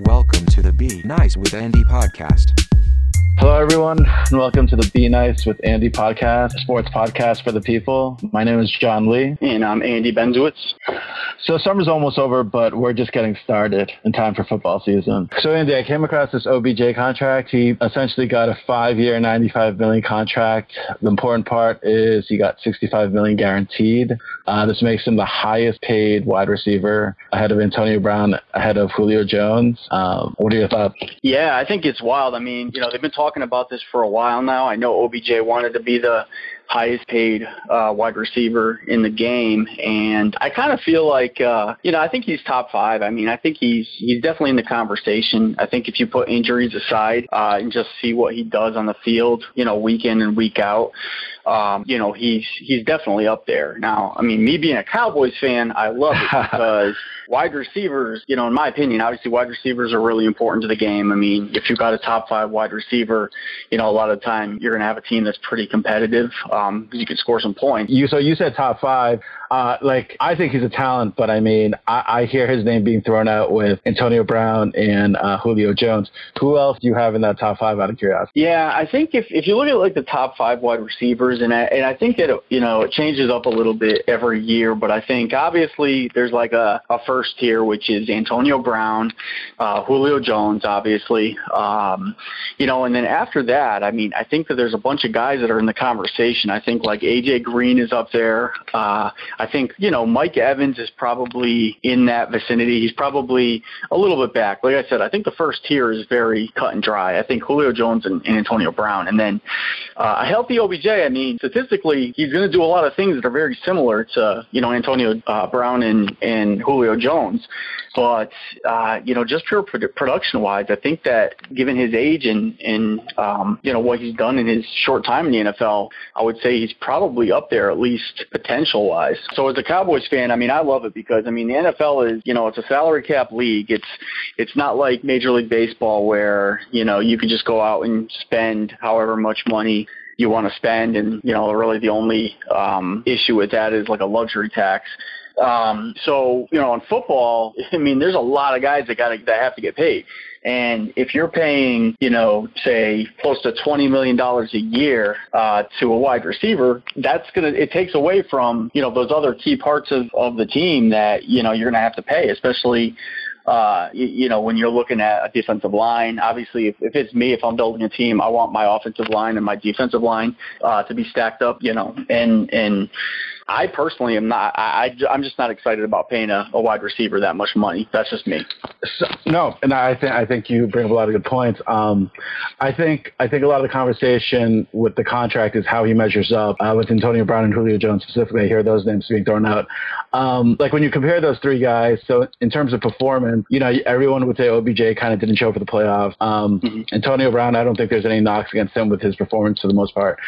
Welcome to the Be Nice with Andy podcast. Hello, everyone, and welcome to the Be Nice with Andy podcast, sports podcast for the people. My name is John Lee. And I'm Andy Benzowitz. So, summer's almost over, but we're just getting started in time for football season. So, Andy, I came across this OBJ contract. He essentially got a five year, 95 million contract. The important part is he got 65 million guaranteed. Uh, this makes him the highest paid wide receiver ahead of Antonio Brown, ahead of Julio Jones. Um, what are your thoughts? Yeah, I think it's wild. I mean, you know, they've been talking talking about this for a while now. I know OBJ wanted to be the highest paid uh, wide receiver in the game, and I kind of feel like uh, you know I think he's top five. I mean I think he's he's definitely in the conversation. I think if you put injuries aside uh, and just see what he does on the field, you know, week in and week out, um, you know he's he's definitely up there. Now I mean me being a Cowboys fan, I love it because wide receivers, you know, in my opinion, obviously wide receivers are really important to the game. I mean if you've got a top five wide receiver, you know a lot of the time you're going to have a team that's pretty competitive um, you can score some points. You so you said top five. Uh, like I think he's a talent, but I mean I, I hear his name being thrown out with Antonio Brown and uh, Julio Jones. Who else do you have in that top five? Out of curiosity. Yeah, I think if if you look at like the top five wide receivers, and I, and I think that you know it changes up a little bit every year, but I think obviously there's like a, a first tier which is Antonio Brown, uh, Julio Jones, obviously, um, you know, and then after that, I mean I think that there's a bunch of guys that are in the conversation. I think like AJ Green is up there. Uh, I think you know Mike Evans is probably in that vicinity. He's probably a little bit back. Like I said, I think the first tier is very cut and dry. I think Julio Jones and, and Antonio Brown, and then uh, a healthy OBJ. I mean, statistically, he's going to do a lot of things that are very similar to you know Antonio uh, Brown and and Julio Jones. But uh, you know, just pure production wise, I think that given his age and and um, you know what he's done in his short time in the NFL, I would say he's probably up there at least potential wise. So as a Cowboys fan, I mean, I love it because I mean the NFL is you know it's a salary cap league. It's it's not like Major League Baseball where you know you can just go out and spend however much money you want to spend and you know really the only um issue with that is like a luxury tax um, so, you know, in football, I mean, there's a lot of guys that got that have to get paid. And if you're paying, you know, say close to $20 million a year uh, to a wide receiver, that's going to, it takes away from, you know, those other key parts of, of the team that, you know, you're going to have to pay, especially uh, you, you know, when you're looking at a defensive line, obviously, if, if it's me, if I'm building a team, I want my offensive line and my defensive line uh, to be stacked up, you know, and and I personally am not. I, I am just not excited about paying a, a, wide receiver that much money. That's just me. So, no, and I think I think you bring up a lot of good points. Um, I think I think a lot of the conversation with the contract is how he measures up uh, with Antonio Brown and Julio Jones specifically. I hear those names being thrown out. Um, like when you compare those three guys, so in terms of performance, you know, everyone would say OBJ kind of didn't show for the playoffs. Um, mm-hmm. Antonio Brown, I don't think there's any knocks against him with his performance for the most part,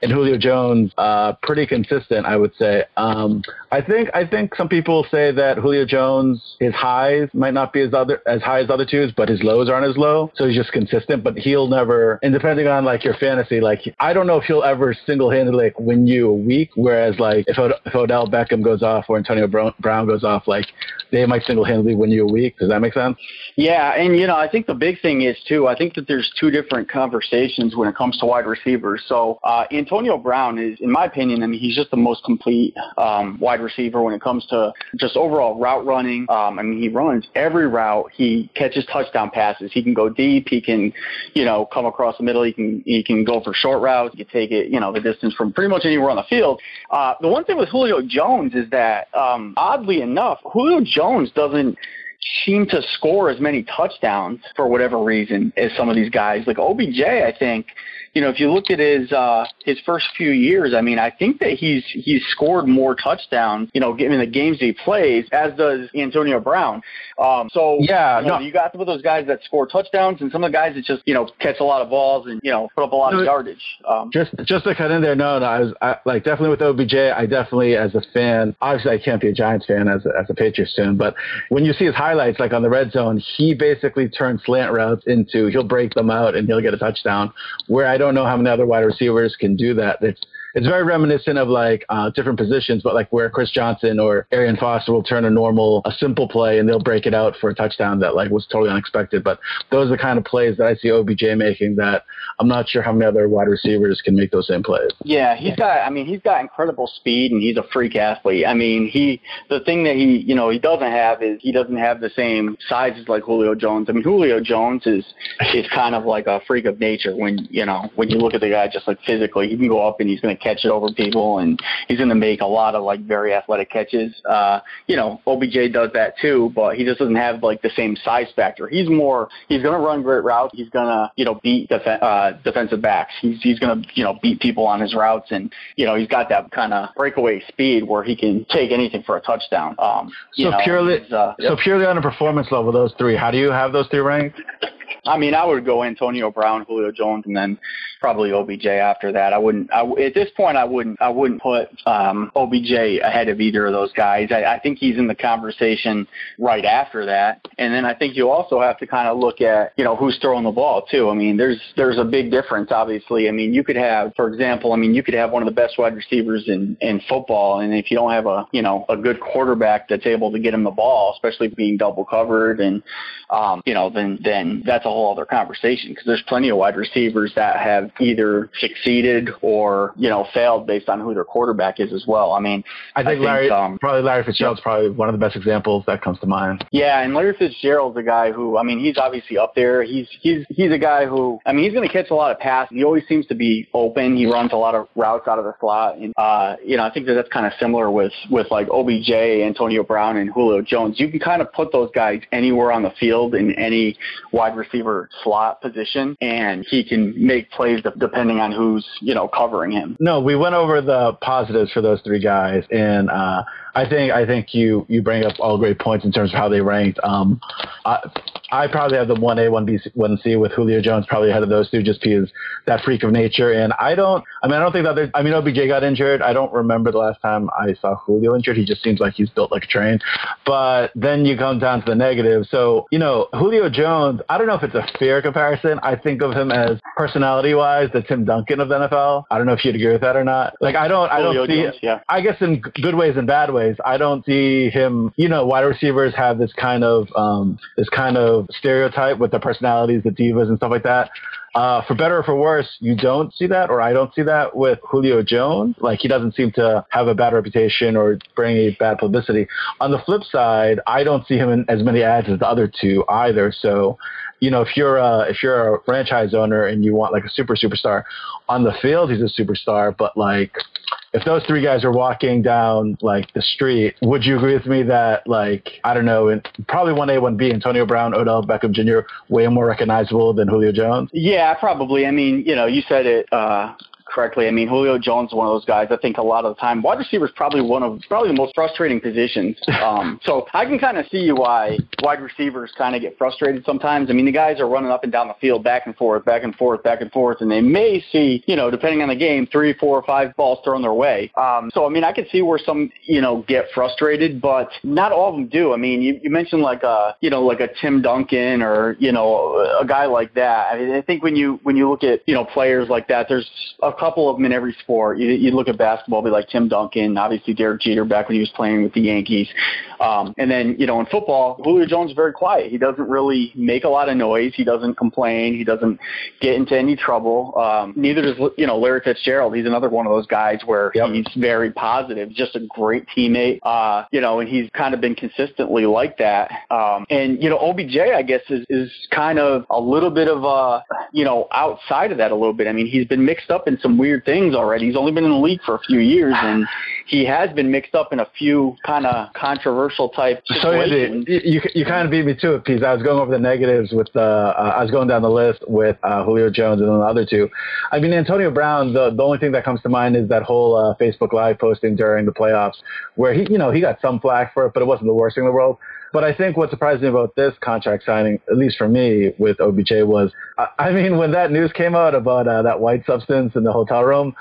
and Julio Jones, uh, pretty consistent, I would say say. Um, I think I think some people say that Julio Jones his highs might not be as other as high as other twos, but his lows aren't as low. So he's just consistent. But he'll never. And depending on like your fantasy, like I don't know if he'll ever single handedly like win you a week. Whereas like if, Od- if Odell Beckham goes off or Antonio Brown goes off, like they might single handedly win you a week. Does that make sense? Yeah, and you know I think the big thing is too. I think that there's two different conversations when it comes to wide receivers. So uh, Antonio Brown is, in my opinion, I mean he's just the most complete um, wide receiver when it comes to just overall route running. Um, I mean, he runs every route. He catches touchdown passes. He can go deep. He can, you know, come across the middle. He can he can go for short routes. He can take it, you know, the distance from pretty much anywhere on the field. Uh, the one thing with Julio Jones is that, um, oddly enough, Julio Jones doesn't seem to score as many touchdowns for whatever reason as some of these guys. Like OBJ, I think you know, if you look at his uh, his first few years, I mean, I think that he's he's scored more touchdowns, you know, given the games he plays, as does Antonio Brown. Um, so yeah, you, know, no. you got some of those guys that score touchdowns, and some of the guys that just you know catch a lot of balls and you know put up a lot no, of yardage. Um, just just to cut in there, no, no, I was I, like definitely with OBJ. I definitely, as a fan, obviously I can't be a Giants fan as a, as a Patriots fan, but when you see his highlights, like on the red zone, he basically turns slant routes into he'll break them out and he'll get a touchdown. Where I don't know how many other wide receivers can do that. It's very reminiscent of like uh, different positions, but like where Chris Johnson or Arian Foster will turn a normal, a simple play and they'll break it out for a touchdown that like was totally unexpected. But those are the kind of plays that I see OBJ making that I'm not sure how many other wide receivers can make those same plays. Yeah, he's got. I mean, he's got incredible speed and he's a freak athlete. I mean, he the thing that he you know he doesn't have is he doesn't have the same sizes like Julio Jones. I mean, Julio Jones is is kind of like a freak of nature when you know when you look at the guy just like physically, he can go up and he's going to catch it over people and he's going to make a lot of like very athletic catches. Uh, you know, OBJ does that too, but he just doesn't have like the same size factor. He's more he's going to run great routes. He's going to you know beat def- uh, defensive backs. He's he's going to you know beat people on his routes and you know he's got that kind of breakaway speed where he can take anything for a touchdown. Um, so know, purely uh, so purely on a performance level, those three. How do you have those three ranked? I mean, I would go Antonio Brown, Julio Jones, and then probably OBJ after that. I wouldn't. I, at this point, I wouldn't. I wouldn't put um, OBJ ahead of either of those guys. I, I think he's in the conversation right after that. And then I think you also have to kind of look at you know who's throwing the ball too. I mean, there's there's a big difference, obviously. I mean, you could have, for example, I mean, you could have one of the best wide receivers in in football, and if you don't have a you know a good quarterback that's able to get him the ball, especially being double covered, and um, you know, then then that's a whole other conversation because there's plenty of wide receivers that have either succeeded or you know failed based on who their quarterback is as well. I mean, I think, I think Larry, um, probably Larry Fitzgerald's probably one of the best examples that comes to mind. Yeah, and Larry Fitzgerald's a guy who, I mean, he's obviously up there. He's he's he's a guy who, I mean, he's going to catch a lot of passes. He always seems to be open. He runs a lot of routes out of the slot, and uh, you know, I think that that's kind of similar with with like OBJ, Antonio Brown, and Julio Jones. You can kind of put those guys anywhere on the field in any wide receiver slot position, and he can make plays depending on who's you know covering him. No, we went over the positives for those three guys, and uh, I think I think you you bring up all great points in terms of how they ranked. Um, I, I probably have the one A, one B, one C with Julio Jones probably ahead of those two, just because that freak of nature. And I don't, I mean, I don't think that. There, I mean, OBJ got injured. I don't remember the last time I saw Julio injured. He just seems like he's built like a train. But then you come down to the negative. So you know, Julio Jones. I don't know if it's a fair comparison. I think of him as personality-wise the Tim Duncan of the NFL. I don't know if you'd agree with that or not. Like I don't, I don't see. Jones, yeah. I guess in good ways and bad ways. I don't see him. You know, wide receivers have this kind of um, this kind of stereotype with the personalities, the divas, and stuff like that. Uh, for better or for worse, you don't see that, or I don't see that with Julio Jones. Like he doesn't seem to have a bad reputation or bring a bad publicity. On the flip side, I don't see him in as many ads as the other two either. So, you know, if you're a, if you're a franchise owner and you want like a super superstar, on the field he's a superstar, but like if those three guys are walking down like the street, would you agree with me that like I don't know, in, probably one A, one B, Antonio Brown, Odell Beckham Jr. way more recognizable than Julio Jones? Yeah, probably. I mean, you know, you said it. Uh, correctly. I mean, Julio Jones is one of those guys. I think a lot of the time, wide receiver is probably one of probably the most frustrating positions. Um, so I can kind of see why wide receivers kind of get frustrated sometimes. I mean, the guys are running up and down the field, back and forth, back and forth, back and forth, and they may see, you know, depending on the game, three, four, five balls thrown their way. Um, so I mean, I could see where some, you know, get frustrated, but not all of them do. I mean, you, you mentioned like a, you know, like a Tim Duncan or you know, a guy like that. I mean, I think when you when you look at you know players like that, there's a couple of them in every sport. You, you look at basketball, be like Tim Duncan, obviously Derek Jeter back when he was playing with the Yankees. Um, and then, you know, in football, Julio Jones is very quiet. He doesn't really make a lot of noise. He doesn't complain. He doesn't get into any trouble. Um, neither does, you know, Larry Fitzgerald. He's another one of those guys where yep. he's very positive, just a great teammate. Uh, you know, and he's kind of been consistently like that. Um, and, you know, OBJ, I guess, is, is kind of a little bit of, a, you know, outside of that a little bit. I mean, he's been mixed up in some weird things already. He's only been in the league for a few years, and he has been mixed up in a few kind of controversial type situations. So you, you, you kind of beat me to it because I was going over the negatives with the uh, I was going down the list with uh, Julio Jones and then the other two. I mean Antonio Brown. The the only thing that comes to mind is that whole uh, Facebook Live posting during the playoffs where he you know he got some flack for it, but it wasn't the worst thing in the world. But I think what surprised me about this contract signing, at least for me with OBJ, was I, I mean when that news came out about uh, that white substance in the hotel room.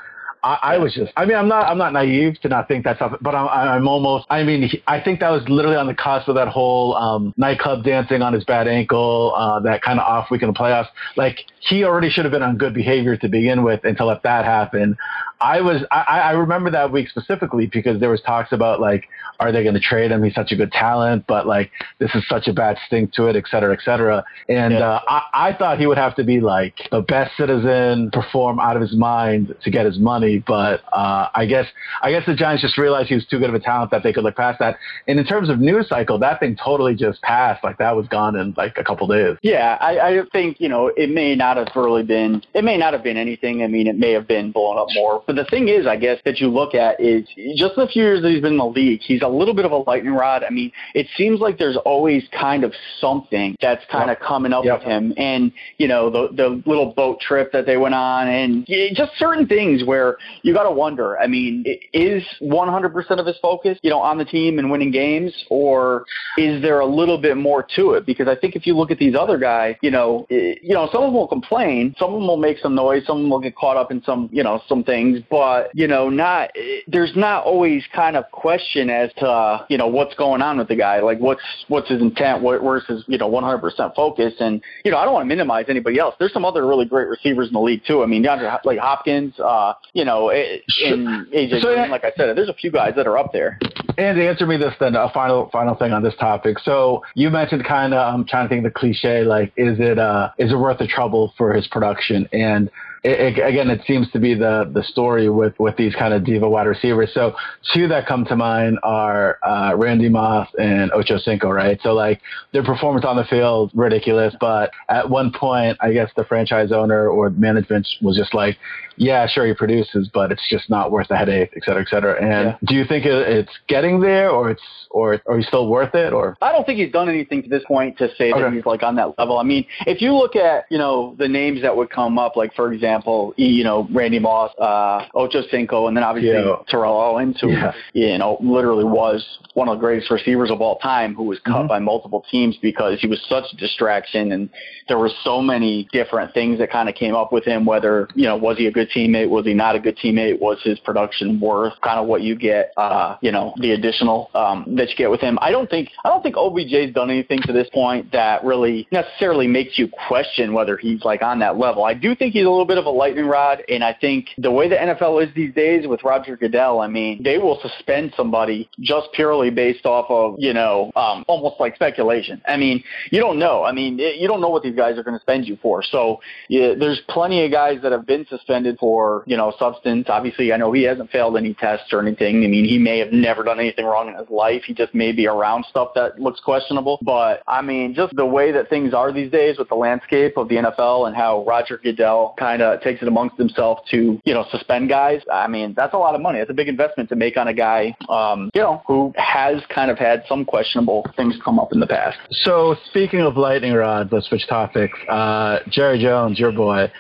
I, I was just, I mean, I'm not, I'm not naive to not think that's something, but I'm, I'm almost, I mean, he, I think that was literally on the cusp of that whole um, nightclub dancing on his bad ankle, uh, that kind of off week in the playoffs. Like he already should have been on good behavior to begin with until if that happened. I was, I, I remember that week specifically because there was talks about like, are they going to trade him? He's such a good talent, but like this is such a bad stink to it, et cetera, et cetera. And yeah. uh, I, I thought he would have to be like the best citizen, perform out of his mind to get his money. But uh, I guess I guess the Giants just realized he was too good of a talent that they could look past that. And in terms of news cycle, that thing totally just passed. Like that was gone in like a couple days. Yeah, I, I think you know it may not have really been it may not have been anything. I mean, it may have been blown up more. But the thing is, I guess that you look at is just the few years that he's been in the league, he's a little bit of a lightning rod. I mean, it seems like there's always kind of something that's kind yep. of coming up yep. with him. And, you know, the, the little boat trip that they went on and just certain things where you got to wonder, I mean, is 100% of his focus, you know, on the team and winning games or is there a little bit more to it? Because I think if you look at these other guys, you know, you know, some of them will complain, some of them will make some noise, some of them will get caught up in some, you know, some things, but, you know, not, there's not always kind of question as to, uh, you know, what's going on with the guy, like what's, what's his intent, what, where's his, you know, 100% focus. And, you know, I don't want to minimize anybody else. There's some other really great receivers in the league too. I mean, DeAndre, like Hopkins, uh, you know, and AJ so, Green, like I said, there's a few guys that are up there. And answer me this then, a final final thing on this topic. So you mentioned kind of, I'm trying to think of the cliche, like, is it uh, is it worth the trouble for his production? And it, it, again, it seems to be the the story with with these kind of diva wide receivers. So two that come to mind are uh, Randy Moss and Ocho Cinco, right? So like their performance on the field ridiculous, but at one point, I guess the franchise owner or management was just like, yeah, sure he produces, but it's just not worth the headache, et cetera, et cetera. And yeah. do you think it's getting there, or it's or or he's still worth it, or? I don't think he's done anything to this point to say okay. that he's like on that level. I mean, if you look at you know the names that would come up, like for example, you know Randy Moss, uh, Ocho Cinco, and then obviously yeah. Terrell Owens, who yeah. you know literally was one of the greatest receivers of all time, who was cut mm-hmm. by multiple teams because he was such a distraction, and there were so many different things that kind of came up with him. Whether you know was he a good good teammate? Was he not a good teammate? Was his production worth kind of what you get, uh, you know, the additional um, that you get with him? I don't think I don't think OBJ's done anything to this point that really necessarily makes you question whether he's like on that level. I do think he's a little bit of a lightning rod, and I think the way the NFL is these days with Roger Goodell, I mean, they will suspend somebody just purely based off of you know um, almost like speculation. I mean, you don't know. I mean, you don't know what these guys are going to spend you for. So yeah, there's plenty of guys that have been suspended for, you know, substance. Obviously, I know he hasn't failed any tests or anything. I mean, he may have never done anything wrong in his life. He just may be around stuff that looks questionable. But I mean, just the way that things are these days with the landscape of the NFL and how Roger Goodell kind of takes it amongst himself to, you know, suspend guys. I mean, that's a lot of money. That's a big investment to make on a guy, um, you know, who has kind of had some questionable things come up in the past. So speaking of lightning rods, let's switch topics. Uh, Jerry Jones, your boy,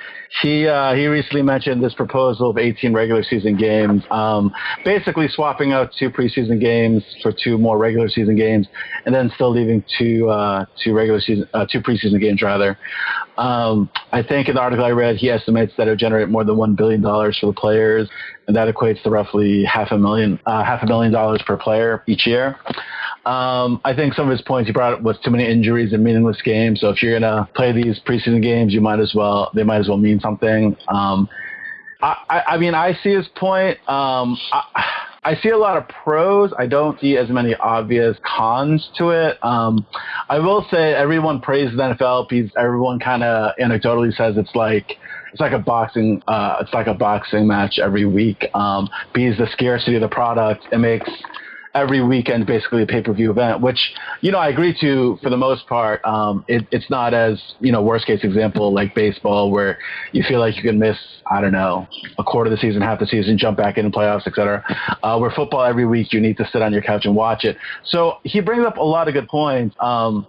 he uh, he recently mentioned this proposal of 18 regular season games, um, basically swapping out two preseason games for two more regular season games, and then still leaving two uh, two regular season uh, two preseason games rather. Um, I think in the article I read, he estimates that it would generate more than one billion dollars for the players, and that equates to roughly half a million uh, half a million dollars per player each year. Um, I think some of his points he brought up was too many injuries and meaningless games. So if you're gonna play these preseason games, you might as well they might as well mean something. Um, I, I, mean, I see his point. Um, I, I, see a lot of pros. I don't see as many obvious cons to it. Um, I will say everyone praises the NFL because everyone kind of anecdotally says it's like it's like a boxing uh, it's like a boxing match every week. Um, because the scarcity of the product it makes every weekend basically a pay-per-view event, which, you know, I agree to for the most part. Um, it, it's not as, you know, worst case example like baseball where you feel like you can miss, I don't know, a quarter of the season, half the season, jump back in the playoffs, etc. Uh, where football every week you need to sit on your couch and watch it. So he brings up a lot of good points. Um,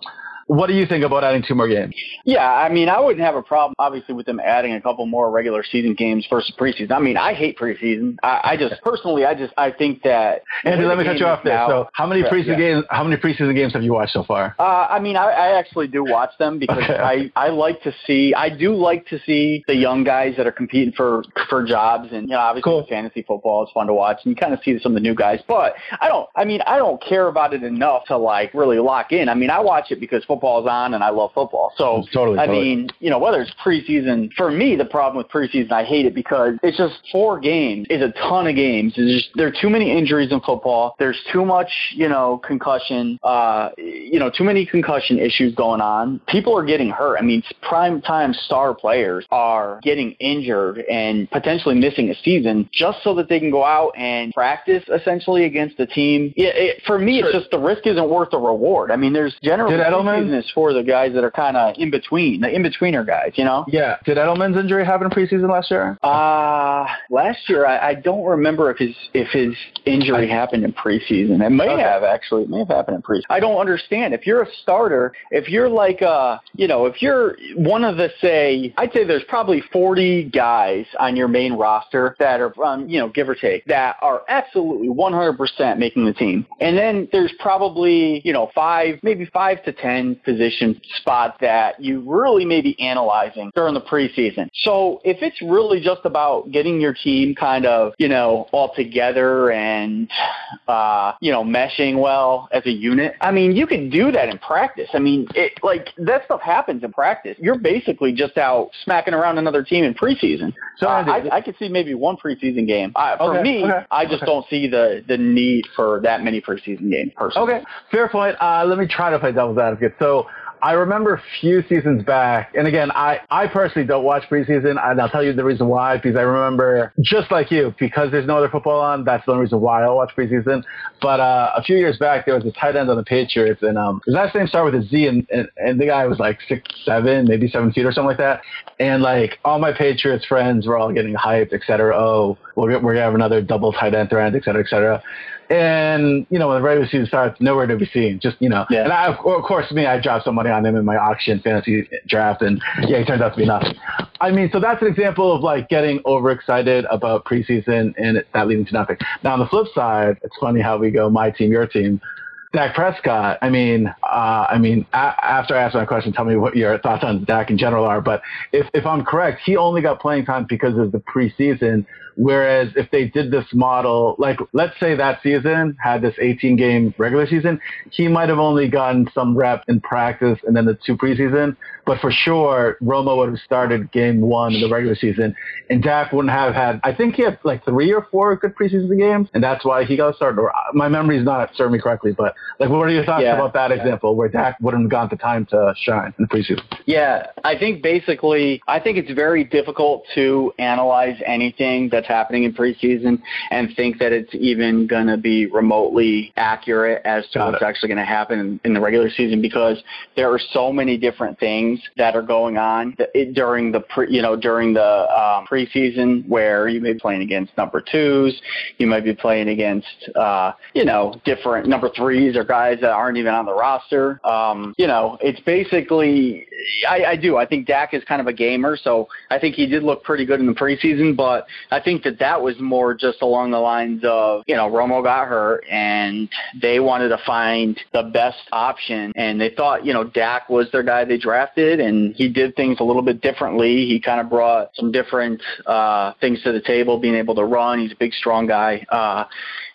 What do you think about adding two more games? Yeah, I mean, I wouldn't have a problem, obviously, with them adding a couple more regular season games versus preseason. I mean, I hate preseason. I, I just personally, I just, I think that. Andy, let me cut you off there. Now, so, how many preseason yeah. games? How many preseason games have you watched so far? Uh, I mean, I, I actually do watch them because Okay. I, I like to see, I do like to see the young guys that are competing for for jobs, and you know, obviously Cool. fantasy football is fun to watch, and you kind of see some of the new guys. But I don't, I mean, I don't care about it enough to like really lock in. I mean, I watch it because football's on, and I love football. So Totally, I totally. mean, you know, whether it's preseason, for me, the problem with preseason, I hate it because it's just four games is a ton of games. It's just, there are too many injuries in football. There's too much, you know, concussion, uh, you know, too many concussion issues going on. People are getting hurt. I mean, prime time star players are getting injured and potentially missing a season just so that they can go out and practice essentially against the team. Yeah, it, for me, it's just the risk isn't worth the reward. I mean, there's generally Did Edelman- is for the guys that are kind of in between, the in betweener guys, you know. Yeah. Did Edelman's injury happen in preseason last year? Uh last year I, I don't remember if his if his injury happened in preseason. It may Okay. have actually. It may have happened in preseason. I don't understand. If you're a starter, if you're like uh you know, if you're one of the say I'd say there's probably forty guys on your main roster that are um, you know, give or take, that are absolutely one hundred percent making the team. And then there's probably, you know, five maybe five to position spot that you really may be analyzing during the preseason. So if it's really just about getting your team kind of, you know, all together and, uh, you know, meshing well as a unit, I mean, you can do that in practice. I mean, it like that stuff happens in practice. You're basically just out smacking around another team in preseason. So, Uh, I, I could see maybe one preseason game. Uh, for Okay, me, okay, I just okay. don't see the the need for that many preseason games. Personally. Okay, fair point. Uh, let me try to play devil's advocate. So I remember a few seasons back, and again, I, I personally don't watch preseason, and I'll tell you the reason why, because I remember, just like you, because there's no other football on, that's the only reason why I'll watch preseason. But uh, a few years back, there was a tight end on the Patriots, and um, his last name started with a Z, and, and, and the guy was like six, seven, maybe seven feet or something like that. And like all my Patriots friends were all getting hyped, et cetera. Oh, we're, we're going to have another double tight end et cetera, et cetera. And you know, when the regular season starts, nowhere to be seen. Just you know, Yeah. and I, of course, me, I dropped some money on him in my auction fantasy draft, and yeah, he turns out to be nothing. I mean, so that's an example of like getting overexcited about preseason and that leading to nothing. Now, on the flip side, it's funny how we go my team, your team. Dak Prescott. I mean, uh, I mean, a- after I ask my question, tell me what your thoughts on Dak in general are. But if if I'm correct, he only got playing time because of the preseason. Whereas if they did this model, like let's say that season had this 18 game regular season, he might have only gotten some rep in practice and then the two preseason. But for sure, Romo would have started game one of the regular season, and Dak wouldn't have had. I think he had like three or four good preseason games, and that's why he got started. Or uh, my memory's not serving me correctly, but like, what are your thoughts Yeah. about that example where Dak wouldn't have gotten the time to shine in the preseason? Yeah, I think basically, I think it's very difficult to analyze anything that's happening in preseason and think that it's even going to be remotely accurate as to Got what's it. actually going to happen in, the regular season because there are so many different things that are going on during the pre, you know during the um, preseason where you may be playing against number twos, you might be playing against uh, you know different number threes or guys that aren't even on the roster. Um, you know, it's basically I, I do. I think Dak is kind of a gamer, so I think he did look pretty good in the preseason. But I think that that was more just along the lines of you know Romo got hurt and they wanted to find the best option, and they thought you know Dak was their guy they drafted, and he did things a little bit differently. He kind of brought some different uh, things to the table, being able to run. He's a big, strong guy. Uh,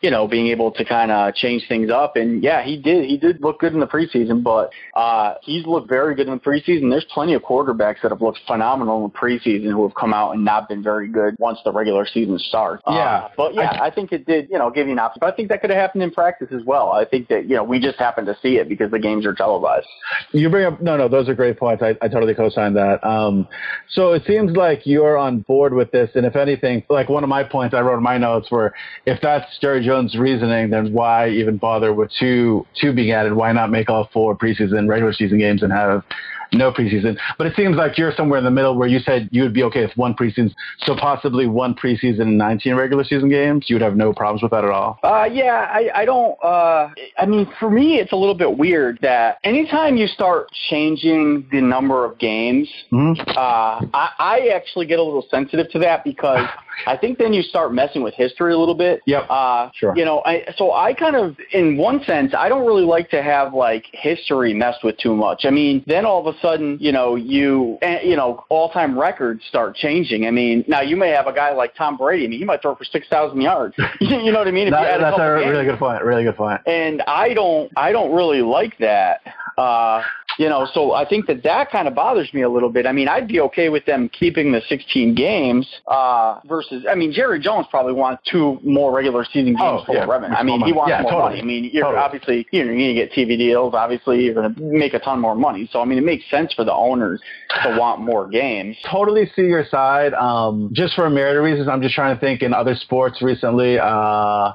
you know, being able to kind of change things up. And yeah, he did. He did look good in the preseason, but uh, he's looked very good in the preseason. There's plenty of quarterbacks that have looked phenomenal in the preseason who have come out and not been very good once the regular season starts. Yeah. Uh, but yeah, I, think it did. You know, give you an option. But I think that could have happened in practice as well. I think that you know we just happened to see it because the games are televised. You bring up no, no, those are great points. I, I totally co-sign that. Um, so it seems like you're on board with this, and if anything, like one of my points I wrote in my notes were, if that's Jerry Jones' reasoning, then why even bother with two two being added? Why not make all four preseason, regular season games and have No preseason. But it seems like you're somewhere in the middle where you said you would be okay with one preseason, so possibly one preseason and 19 regular season games. You would have no problems with that at all. Uh, yeah, I, I don't. Uh, I mean, for me, it's a little bit weird that anytime you start changing the number of games, Mhm. uh, I, I actually get a little sensitive to that because I think then you start messing with history a little bit. Yep. Uh, Sure. You know, I, so I kind of, in one sense, I don't really like to have like history messed with too much. I mean, then all of a sudden, you know, you, eh, you know, all-time records start changing. I mean, now you may have a guy like Tom Brady. I mean, he might throw for six thousand yards. you know what I mean? If That- a that's a games. really good point. Really good point. and I don't, I don't really like that. Uh, you know, so I think that that kind of bothers me a little bit. I mean, I'd be okay with them keeping the 16 games uh, versus. I mean, Jerry Jones probably wants two more regular season games Oh, full yeah, revenue. I mean, he wants Yeah, more totally. money. I mean, you're Totally. obviously you know you're going to get TV deals. Obviously, you're going to make a ton more money. So I mean, it makes sense for the owners to want more games. totally see your side. Um, just for a myriad of reasons, I'm just trying to think in other sports recently. Uh,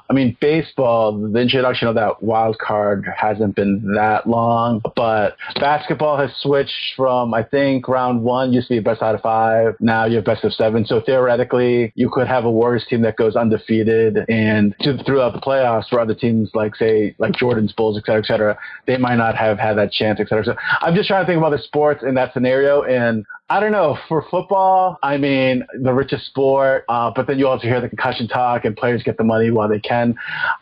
I mean, baseball, the introduction of that wild card hasn't been that long, but basketball has switched from, I think, round one used to be best out of five. Now you have best of seven. So theoretically, you could have a Warriors team that goes undefeated and to, throughout the playoffs where other teams like, say, like Jordan's Bulls, et cetera, et cetera, they might not have had that chance, et cetera. So I'm just trying to think of other sports in that scenario. And I don't know. For football, I mean, the richest sport, uh, but then you also hear the concussion talk and players get the money while they can.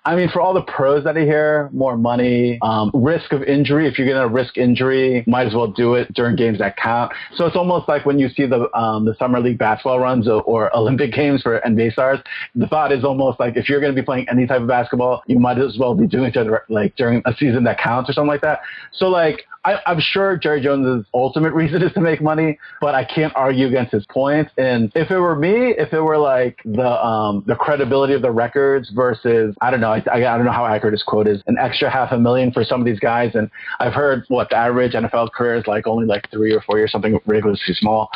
I mean, for all the pros that I hear, more money, um, risk of injury. If you're going to risk injury, might as well do it during games that count. So it's almost like when you see the um, the summer league basketball runs or, or Olympic games for NBA stars. The thought is almost like if you're going to be playing any type of basketball, you might as well be doing it like during a season that counts or something like that. So like I, I'm sure Jerry Jones' ultimate reason is to make money, but I can't argue against his points. And if it were me, if it were like the um, the credibility of the records versus I don't know, I, I don't know how accurate his quote is, an extra half a million for some of these guys. And I've heard what the average NFL career is like only like three or four years, something ridiculously small.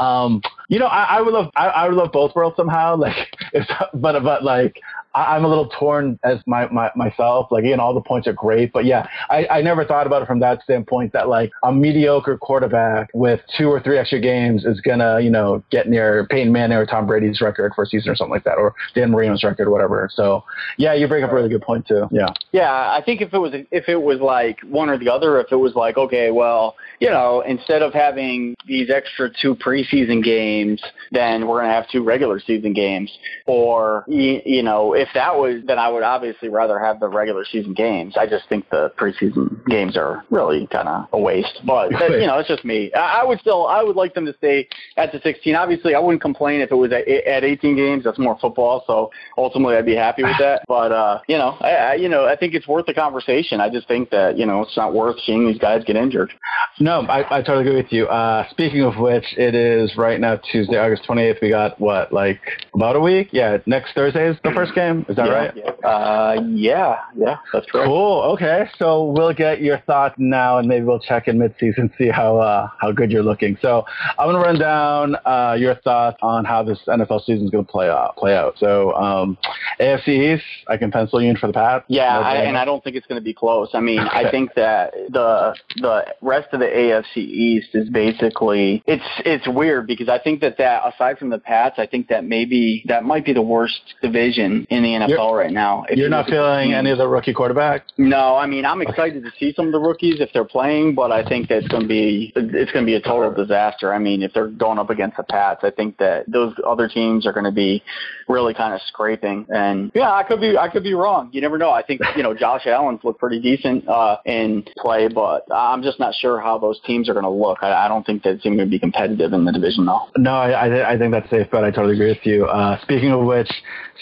Um, you know, I, I would love I, I would love both worlds somehow. Like, if, but but like I, I'm a little torn as my, my myself. Like again, all the points are great, but yeah, I, I never thought about it from that standpoint. That like a mediocre quarterback with two or three extra games is gonna you know get near Peyton Manning or Tom Brady's record for a season or something like that, or Dan Marino's record, or whatever. So yeah, you bring up a really good point too. Yeah. Yeah, I think if it was if it was like one or the other, if it was like okay, well, you know, instead of having these extra two preseason games, then we're gonna have two regular season games, or you, you know, if that was, then I would obviously rather have the regular season games. I just think the preseason games are really kind of a waste. But that, you know, it's just me. I, I would still, I would like them to stay at the 16. Obviously, I wouldn't complain if it was at, at 18 games. That's more football, so ultimately I'd be happy with that. But uh, you know, I, I, you know, I think it's worth the conversation. I just think that you know it's not worth seeing these guys get injured. No, I, I totally agree with you. Uh, speaking of which, it is right now Tuesday, August 28th. We got what, like about a week? Yeah, next Thursday is the first game. Is that yeah, right? Yeah. Uh, yeah, yeah, that's right. Cool. Okay, so we'll get your thoughts now, and maybe we'll check in mid-season, see how uh, how good you're looking. So I'm gonna run down uh, your thoughts on how this NFL season is gonna play out. Play out. So um, AFC East, I can pencil you in for the Pat. Yeah, No I, and I don't think it's going to be close. I mean, I think that the the rest of the AFC East is basically it's it's weird because I think that that aside from the Pats, I think that maybe that might be the worst division in the NFL You're- right now. If You're you not the feeling any of the rookie quarterback. No, I mean I'm excited to see some of the rookies if they're playing, but I think that it's going to be it's going to be a total disaster. I mean, if they're going up against the Pats, I think that those other teams are going to be really kind of scraping. And yeah, I could be I could be wrong. You never know. I think you know Josh Allen's looked pretty decent uh, in play, but I'm just not sure how those teams are going to look. I, I don't think that it's going to be competitive in the division though. No, I, I, I think that's safe, but I totally agree with you. Uh, speaking of which,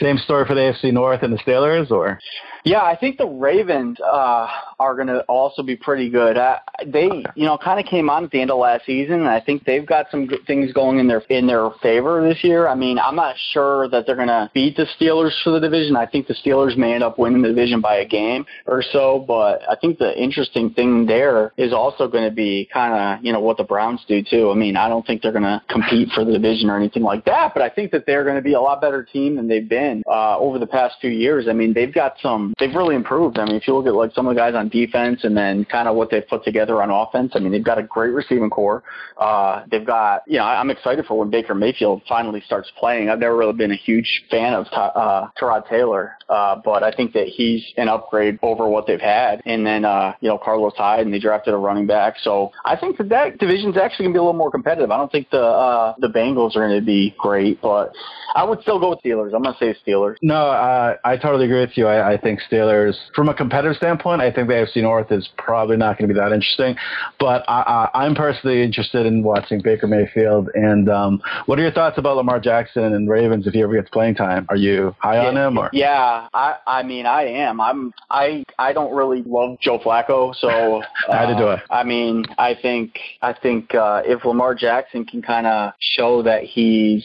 same story for the AFC North and the Steelers, or Yeah, I think the Ravens uh, are going to also be pretty good. Uh, they, you know, kind of came on at the end of last season, and I think they've got some good things going in their in their favor this year. I mean, I'm not sure that they're going to beat the Steelers for the division. I think the Steelers may end up winning the division by a game or so, but I think the interesting thing there is also going to be kind of, you know, what the Browns do too. I mean, I don't think they're going to compete for the division or anything like that, but I think that they're going to be a lot better team than they've been uh, over the past few years. I mean, they've got some they've really improved. I mean, if you look at like some of the guys on defense and then kind of what they've put together on offense, I mean, they've got a great receiving corps. Uh, they've got, you know, I'm excited for when Baker Mayfield finally starts playing. I've never really been a huge fan of uh, Tyrod Taylor, uh, but I think that he's an upgrade over what they've had. And then, uh, you know, Carlos Hyde, and they drafted a running back. So I think that that division's actually going to be a little more competitive. I don't think the uh, the Bengals are going to be great, but I would still go with Steelers. I'm going to say Steelers. No, uh, I totally agree with you. I, I think Steelers, from a competitive standpoint, I think the AFC North is probably not going to be that interesting. But I, I, I'm personally interested in watching Baker Mayfield. And um, what are your thoughts about Lamar Jackson and Ravens if he ever gets playing time? Are you high yeah, on him? Or? Yeah, I, I mean, I am. I'm. I, I don't really love Joe Flacco, so Neither do I. uh, I mean, I think I think uh, if Lamar Jackson can kind of show that he's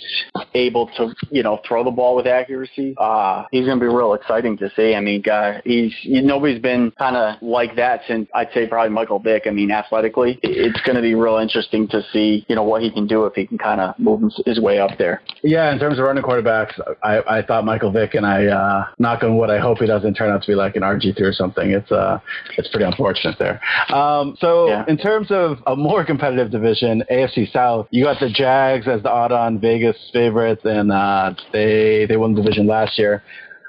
able to, you know, throw the ball with accuracy, uh, he's going to be real exciting to see. I mean, guy, he's you, nobody's been kind of like that since I'd say probably Michael Vick. I mean, athletically, it's going to be real interesting to see, you know, what he can do if he can kind of move his- way up there. Yeah, in terms of running quarterbacks, I, I thought Michael Vick and I, uh, knock on wood, I hope he doesn't turn out to be like an RG3 or something. It's, uh, it's pretty unfortunate there. Um, so Yeah. in terms of a more competitive division, AFC South, you got the Jags as the odd-on Vegas favorites, and uh, they they won the division last year.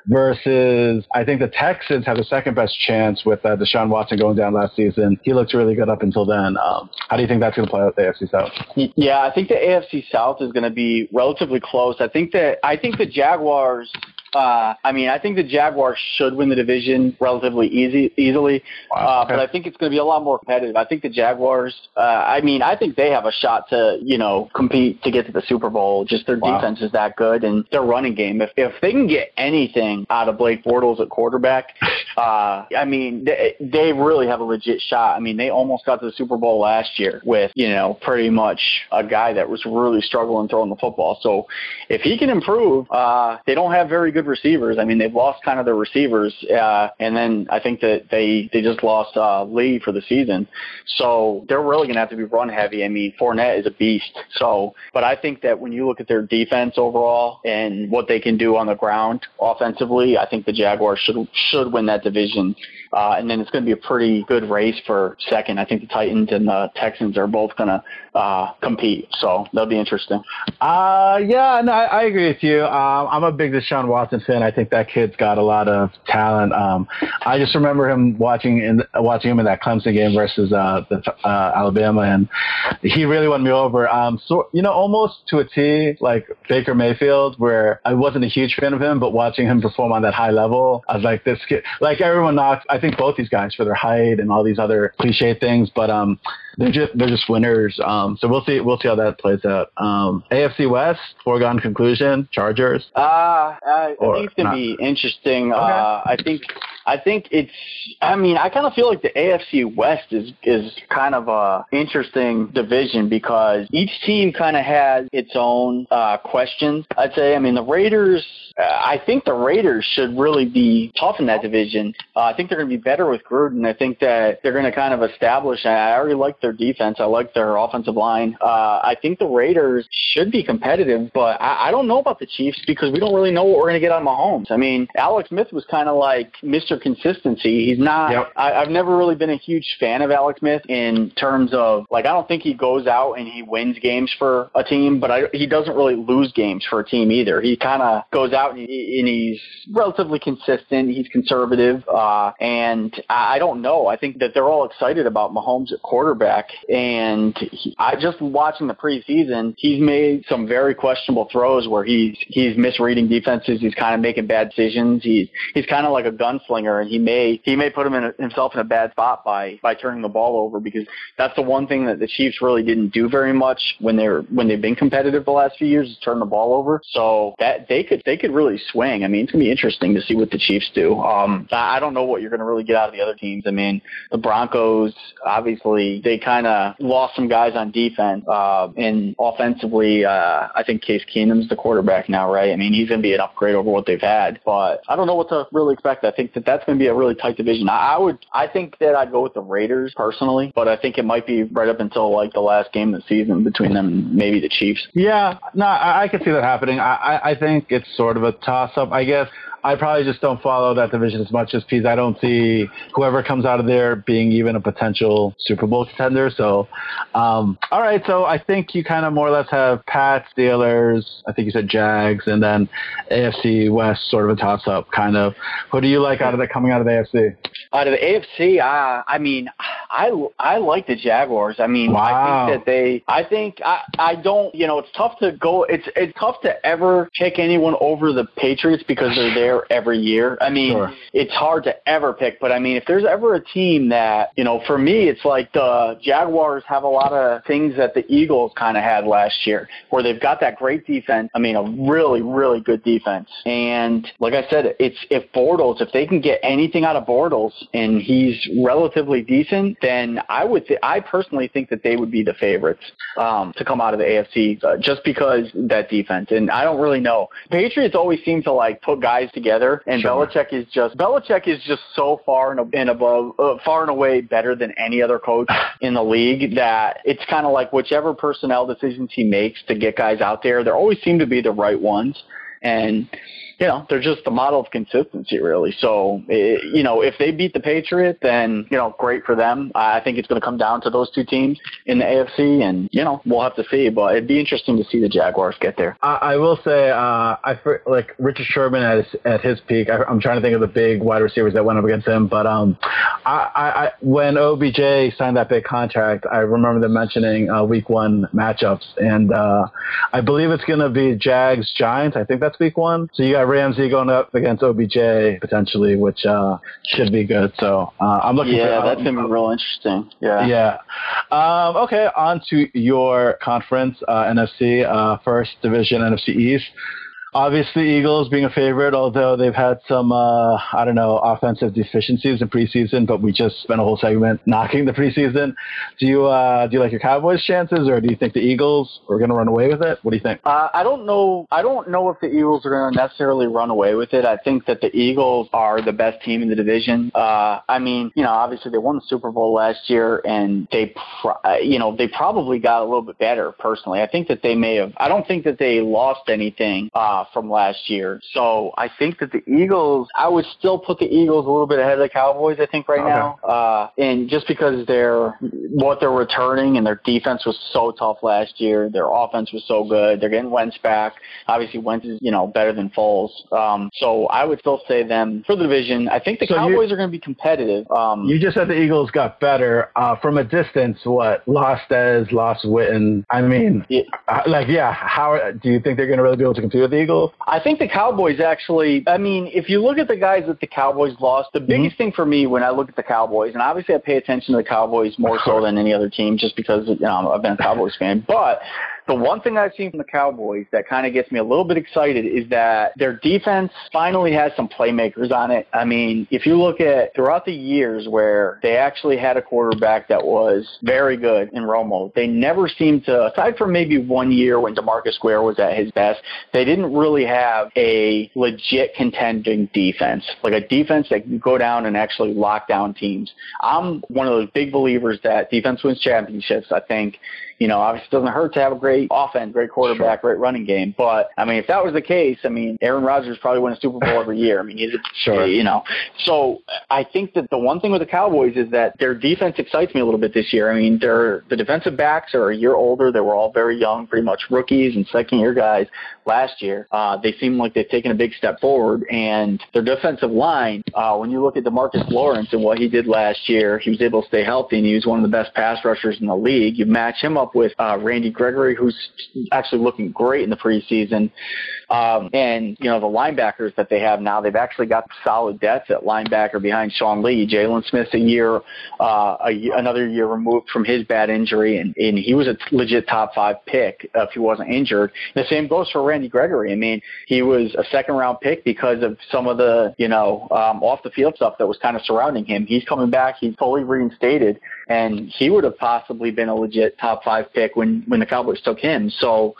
Versus, I think the Texans have the second best chance with uh, Deshaun Watson going down last season. He looked really good up until then. Um, how do you think that's going to play out the AFC South? Yeah, I think the AFC South is going to be relatively close. I think that I think the Jaguars. Uh, I mean, I think the Jaguars should win the division relatively easy, easily, Wow, uh, but. I think it's going to be a lot more competitive. I think the Jaguars. Uh, I mean, I think they have a shot to, you know, compete to get to the Super Bowl. Just their Wow. defense is that good, and their running game. If if they can get anything out of Blake Bortles at quarterback, uh, I mean, they, they really have a legit shot. I mean, they almost got to the Super Bowl last year with, you know, pretty much a guy that was really struggling throwing the football. So if he can improve, uh, they don't have very good receivers. I mean, they've lost kind of their receivers, uh, and then I think that they they just lost uh, Lee for the season. So they're really going to have to be run heavy. I mean, Fournette is a beast. So, but I think that when you look at their defense overall and what they can do on the ground offensively, I think the Jaguars should should win that division. Uh, and then it's going to be a pretty good race for second. I think the Titans and the Texans are both going to uh, compete. So that'll be interesting. Uh, yeah, no, I, I agree with you. Um, I'm a big Deshaun Watson fan. I think that kid's got a lot of talent. Um, I just remember him watching in watching him in that Clemson game versus uh, the, uh, Alabama, and he really won me over. Um, so you know, almost to a T, like Baker Mayfield, where I wasn't a huge fan of him, but watching him perform on that high level, I was like, this kid. Like everyone knocks. I think both these guys for their height and all these other cliche things, but um, they're just they're just winners. Um, so we'll see we'll see how that plays out. Um, AFC West, foregone conclusion, Chargers. Uh, I, I think it's gonna not. be interesting. Uh, I think I think it's. I mean, I kind of feel like the AFC West is is kind of a interesting division because each team kind of has its own uh, questions. I'd say. I mean, the Raiders. I think the Raiders should really be tough in that division. Uh, I think they're going to be better with Gruden. I think that they're going to kind of establish. I already like their defense. I like their offensive line. Uh, I think the Raiders should be competitive, but I, I don't know about the Chiefs because we don't really know what we're going to get on Mahomes. I mean, Alex Smith was kind of like Mr. Consistency. He's not. Yep. I, I've never really been a huge fan of Alex Smith in terms of like I don't think he goes out and he wins games for a team, but I, he doesn't really lose games for a team either. He kind of goes out and, he, and he's relatively consistent. He's conservative, uh, and I, I don't know. I think that they're all excited about Mahomes at quarterback, and he, I just watching the preseason, he's made some very questionable throws where he's he's misreading defenses. He's kind of making bad decisions. He's he's kind of like a gunslinger, and he may he may put him in a, himself in a bad spot by by turning the ball over because that's the one thing that the Chiefs really didn't do very much when they're when they've been competitive the last few years is turn the ball over. So that they could they could really swing. I mean, it's gonna be interesting to see what the Chiefs do. Um, I don't know what you're gonna really get out of the other teams. I mean, the Broncos obviously they kind of lost some guys on defense. Uh, and offensively, uh, I think Case Keenum's the quarterback now, right? I mean, he's going to be an upgrade over what they've had. But I don't know what to really expect. I think that that's going to be a really tight division. I, I would, I think that I'd go with the Raiders personally, but I think it might be right up until like the last game of the season between them and maybe the Chiefs. Yeah, no, I, I could see that happening. I, I, I think it's sort of a toss up. I guess I probably just don't follow that division as much as Pease. I don't see whoever comes out of there being even a potential Super Bowl contender. So, um, all right. So I think you kind of more or less have Pats, Steelers. I think you said Jags, and then AFC West, sort of a toss up, kind of. Who do you like out of the coming out of the AFC? Out of the AFC, uh, I mean, I I like the Jaguars. I mean, wow. I think that they. I think I I don't. You know, it's tough to go. It's it's tough to ever pick anyone over the Patriots because they're there there every year. I mean, sure. it's hard to ever pick, but I mean, if there's ever a team that, you know, for me, it's like the Jaguars have a lot of things that the Eagles kind of had last year, where they've got that great defense. I mean, a really, really good defense. And like I said, it's if Bortles, if they can get anything out of Bortles and he's relatively decent, then I would, th- I personally think that they would be the favorites um, to come out of the AFC uh, just because that defense. And I don't really know. Patriots always seem to like put guys together, and sure. Belichick is just Belichick is just so far and, above, uh, far and away better than any other coach in the league that it's kind of like whichever personnel decisions he makes to get guys out there, there always seem to be the right ones. And you know, they're just the model of consistency, really. So, you know, if they beat the Patriots, then, you know, great for them. I think it's going to come down to those two teams in the AFC, and, you know, we'll have to see. But it'd be interesting to see the Jaguars get there. I, I will say, uh, I like Richard Sherman at his, at his peak. I, am trying to think of the big wide receivers that went up against him. But um, I, I, when OBJ signed that big contract, I remember them mentioning uh, week one matchups. And uh, I believe it's going to be Jags Giants. I think that's week one. So you got Ramsey going up against OBJ potentially, which uh, should be good. So uh, I'm looking. Yeah, for, that's gonna be real interesting. Yeah. Yeah. Um, okay, on to your conference, uh, NFC, uh, first division, NFC East. Obviously, Eagles being a favorite, although they've had some, uh, I don't know, offensive deficiencies in preseason, but we just spent a whole segment knocking the preseason. Do you, uh, do you like your Cowboys' chances, or do you think the Eagles are going to run away with it? What do you think? Uh, I don't know. I don't know if the Eagles are going to necessarily run away with it. I think that the Eagles are the best team in the division. Uh, I mean, you know, obviously they won the Super Bowl last year, and they, pro- uh, you know, they probably got a little bit better. Personally, I think that they may have. I don't think that they lost anything. Uh, uh, from last year. So I think that the Eagles, I would still put the Eagles a little bit ahead of the Cowboys. I think right okay. now, uh, and just because they're what they're returning and their defense was so tough last year, their offense was so good. They're getting Wentz back. Obviously, Wentz is you know better than Foles. Um, so I would still say them for the division. I think the so Cowboys you, are going to be competitive. Um, you just said the Eagles got better uh, from a distance. What lost as lost Witten? I mean. Uh, like yeah. How do you think they're going to really be able to compete with the Eagles? Eagles? I think the Cowboys actually, I mean, if you look at the guys that the Cowboys lost, the biggest mm-hmm. thing for me when I look at the Cowboys, and obviously I pay attention to the Cowboys more so than any other team just because you know, I've been a Cowboys fan, but the one thing I've seen from the Cowboys that kind of gets me a little bit excited is that their defense finally has some playmakers on it. I mean, if you look at throughout the years where they actually had a quarterback that was very good in Romo, they never seemed to, aside from maybe one year when DeMarcus Ware was at his best, they didn't really have a legit contending defense, like a defense that can go down and actually lock down teams. I'm one of those big believers that defense wins championships. I think you know, obviously it doesn't hurt to have a great offense, great quarterback, sure. great running game. But I mean, if that was the case, I mean, Aaron Rodgers probably win a Super Bowl every year. I mean, he's sure. you know. So I think that the one thing with the Cowboys is that their defense excites me a little bit this year. I mean, they're the defensive backs are a year older. They were all very young, pretty much rookies and second year guys last year. Uh, they seem like they've taken a big step forward, and their defensive line. Uh, when you look at Demarcus Lawrence and what he did last year, he was able to stay healthy, and he was one of the best pass rushers in the league. You match him up with uh, Randy Gregory, who's actually looking great in the preseason. Um, and, you know, the linebackers that they have now, they've actually got solid depth at linebacker behind Sean Lee. Jaylon Smith's a year, uh, a, another year removed from his bad injury, and, and he was a legit top five pick if he wasn't injured. The same goes for Randy Gregory. I mean, he was a second round pick because of some of the, you know, um, off the field stuff that was kind of surrounding him. He's coming back. He's fully reinstated and he would have possibly been a legit top five pick when when the Cowboys took him. So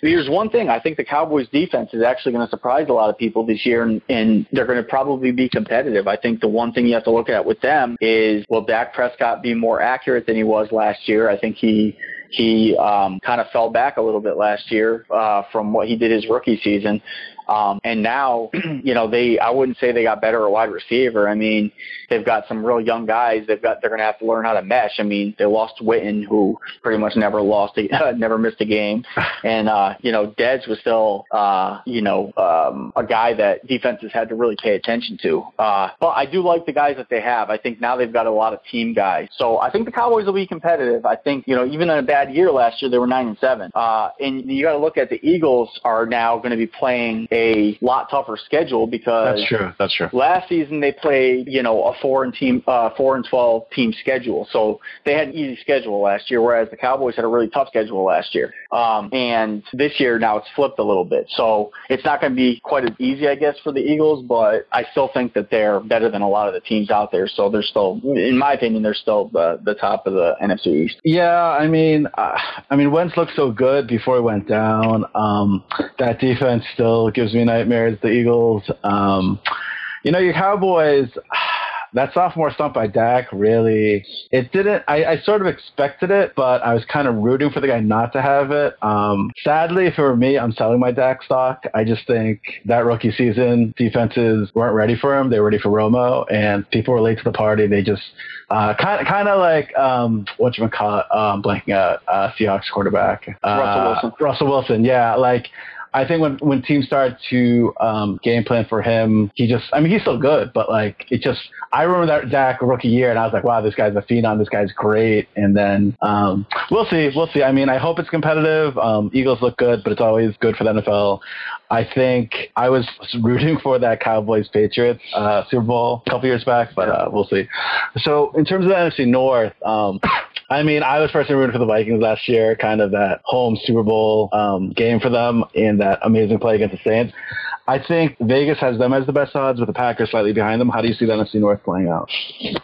here's one thing: I think the Cowboys' defense is actually going to surprise a lot of people this year, and, and they're going to probably be competitive. I think the one thing you have to look at with them is will Dak Prescott be more accurate than he was last year? I think he he um, kind of fell back a little bit last year uh, from what he did his rookie season. Um, and now, you know, they I wouldn't say they got better at wide receiver. I mean, they've got some real young guys. They've got they're going to have to learn how to mesh. I mean, they lost Witten, who pretty much never lost, a, never missed a game, and uh, you know, Dez was still, uh, you know, um, a guy that defenses had to really pay attention to. Uh, but I do like the guys that they have. I think now they've got a lot of team guys, so I think the Cowboys will be competitive. I think you know, even in a bad year last year, they were nine and seven. Uh, and you got to look at the Eagles are now going to be playing a lot tougher schedule because that's true. That's true. Last season they played, you know, a four and team, uh, four and twelve team schedule, so they had an easy schedule last year, whereas the Cowboys had a really tough schedule last year. Um, and this year now it's flipped a little bit, so it's not going to be quite as easy, I guess, for the Eagles. But I still think that they're better than a lot of the teams out there. So they're still, in my opinion, they're still the the top of the NFC East. Yeah, I mean, uh, I mean, Wentz looked so good before he went down. Um, that defense still gives me nightmares. The Eagles, um, you know, your Cowboys that sophomore slump by Dak really it didn't I, I sort of expected it, but I was kind of rooting for the guy not to have it. Um, sadly, if it were me, I'm selling my Dak stock. I just think that rookie season defenses weren't ready for him. They were ready for Romo, and people were late to the party. They just uh, kind of kind of like um, what you call it, um, blanking out uh, Seahawks quarterback uh, Russell Wilson. Russell Wilson, yeah, like I think when when teams start to um, game plan for him, he just I mean he's still good, but like it just I remember that Dak rookie year and I was like, wow, this guy's a phenom, this guy's great. And then um, we'll see, we'll see. I mean, I hope it's competitive. Um, Eagles look good, but it's always good for the NFL. I think I was rooting for that Cowboys Patriots uh, Super Bowl a couple years back, but uh, we'll see. So in terms of the NFC North, um, I mean, I was personally rooting for the Vikings last year, kind of that home Super Bowl um, game for them in that amazing play against the Saints. I think Vegas has them as the best odds with the Packers slightly behind them. How do you see the NFC North playing out?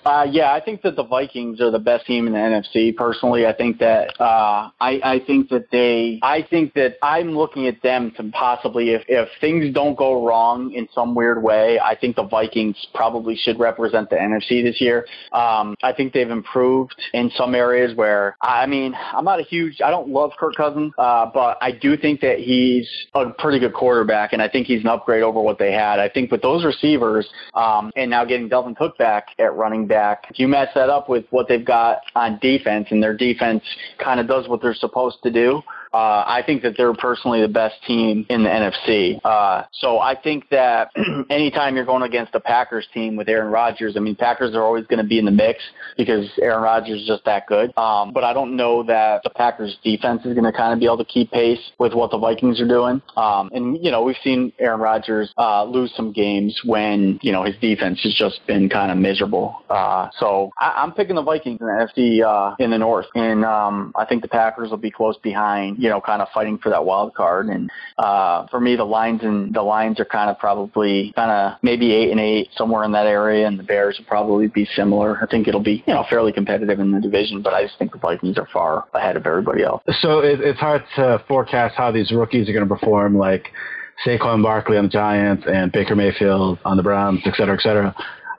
Uh, yeah, I think that the Vikings are the best team in the NFC. Personally, I think that uh, I, I think that they. I think that I'm looking at them to possibly, if if things don't go wrong in some weird way, I think the Vikings probably should represent the NFC this year. Um, I think they've improved in some areas where I mean I'm not a huge. I don't love Kirk Cousins, uh, but I do think that he's a pretty good quarterback, and I think he's an upgrade over what they had. I think with those receivers um, and now getting Dalvin Cook back at running back, if you match that up with what they've got on defense, and their defense kind of does what they're supposed to do. Uh, I think that they're personally the best team in the NFC. Uh, so I think that anytime you're going against a Packers team with Aaron Rodgers, I mean, Packers are always going to be in the mix because Aaron Rodgers is just that good. Um, but I don't know that the Packers defense is going to kind of be able to keep pace with what the Vikings are doing. Um, and, you know, we've seen Aaron Rodgers uh, lose some games when, you know, his defense has just been kind of miserable. Uh, so I, I'm picking the Vikings in the NFC uh, in the North. And um, I think the Packers will be close behind you know, kind of fighting for that wild card. And uh, for me, the Lions and the Lions are kind of probably kind of maybe eight and eight somewhere in that area, and the Bears will probably be similar. I think it'll be you know fairly competitive in the division, but I just think the Vikings are far ahead of everybody else. So it, it's hard to forecast how these rookies are going to perform, like. Saquon Barkley on the Giants and Baker Mayfield on the Browns, et cetera, et cetera.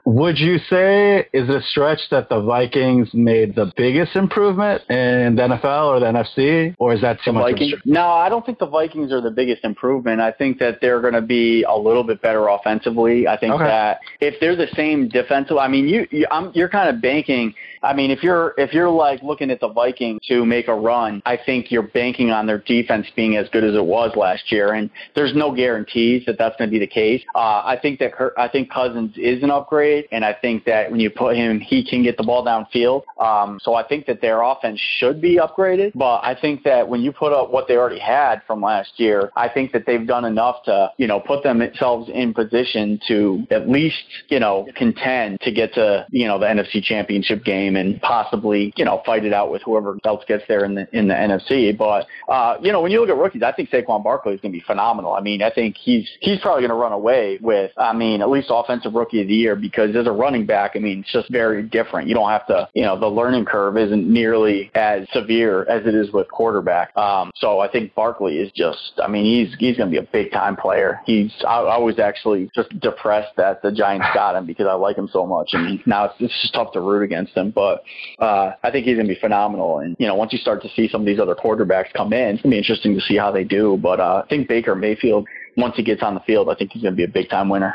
Would you say is it a stretch that the Vikings made the biggest improvement in the NFL or the NFC, or is that too the much? Vikings? No, I don't think the Vikings are the biggest improvement. I think that they're going to be a little bit better offensively. I think Okay. that if they're the same defensive, I mean, you, you I'm, you're kind of banking. I mean, if you're if you're like looking at the Vikings to make a run, I think you're banking on their defense being as good as it was last year, and there's no guarantees that that's going to be the case. Uh, I think that I think Cousins is an upgrade. Upgrade, and I think that when you put him, he can get the ball downfield. Um, so I think that their offense should be upgraded. But I think that when you put up what they already had from last year, I think that they've done enough to, you know, put themselves in position to at least, you know, contend to get to, you know, the NFC Championship game and possibly, you know, fight it out with whoever else gets there in the in the NFC. But uh, you know, when you look at rookies, I think Saquon Barkley is going to be phenomenal. I mean, I think he's he's probably going to run away with, I mean, at least offensive rookie of the year because as a running back, I mean, it's just very different. You don't have to, you know, the learning curve isn't nearly as severe as it is with quarterback. Um, so I think Barkley is just, I mean, he's he's going to be a big time player. He's I, I was actually just depressed that the Giants got him because I like him so much, and now it's, it's just tough to root against him. But uh, I think he's going to be phenomenal. And you know, once you start to see some of these other quarterbacks come in, it's going to be interesting to see how they do. But uh, I think Baker Mayfield once he gets on the field, I think he's going to be a big time winner.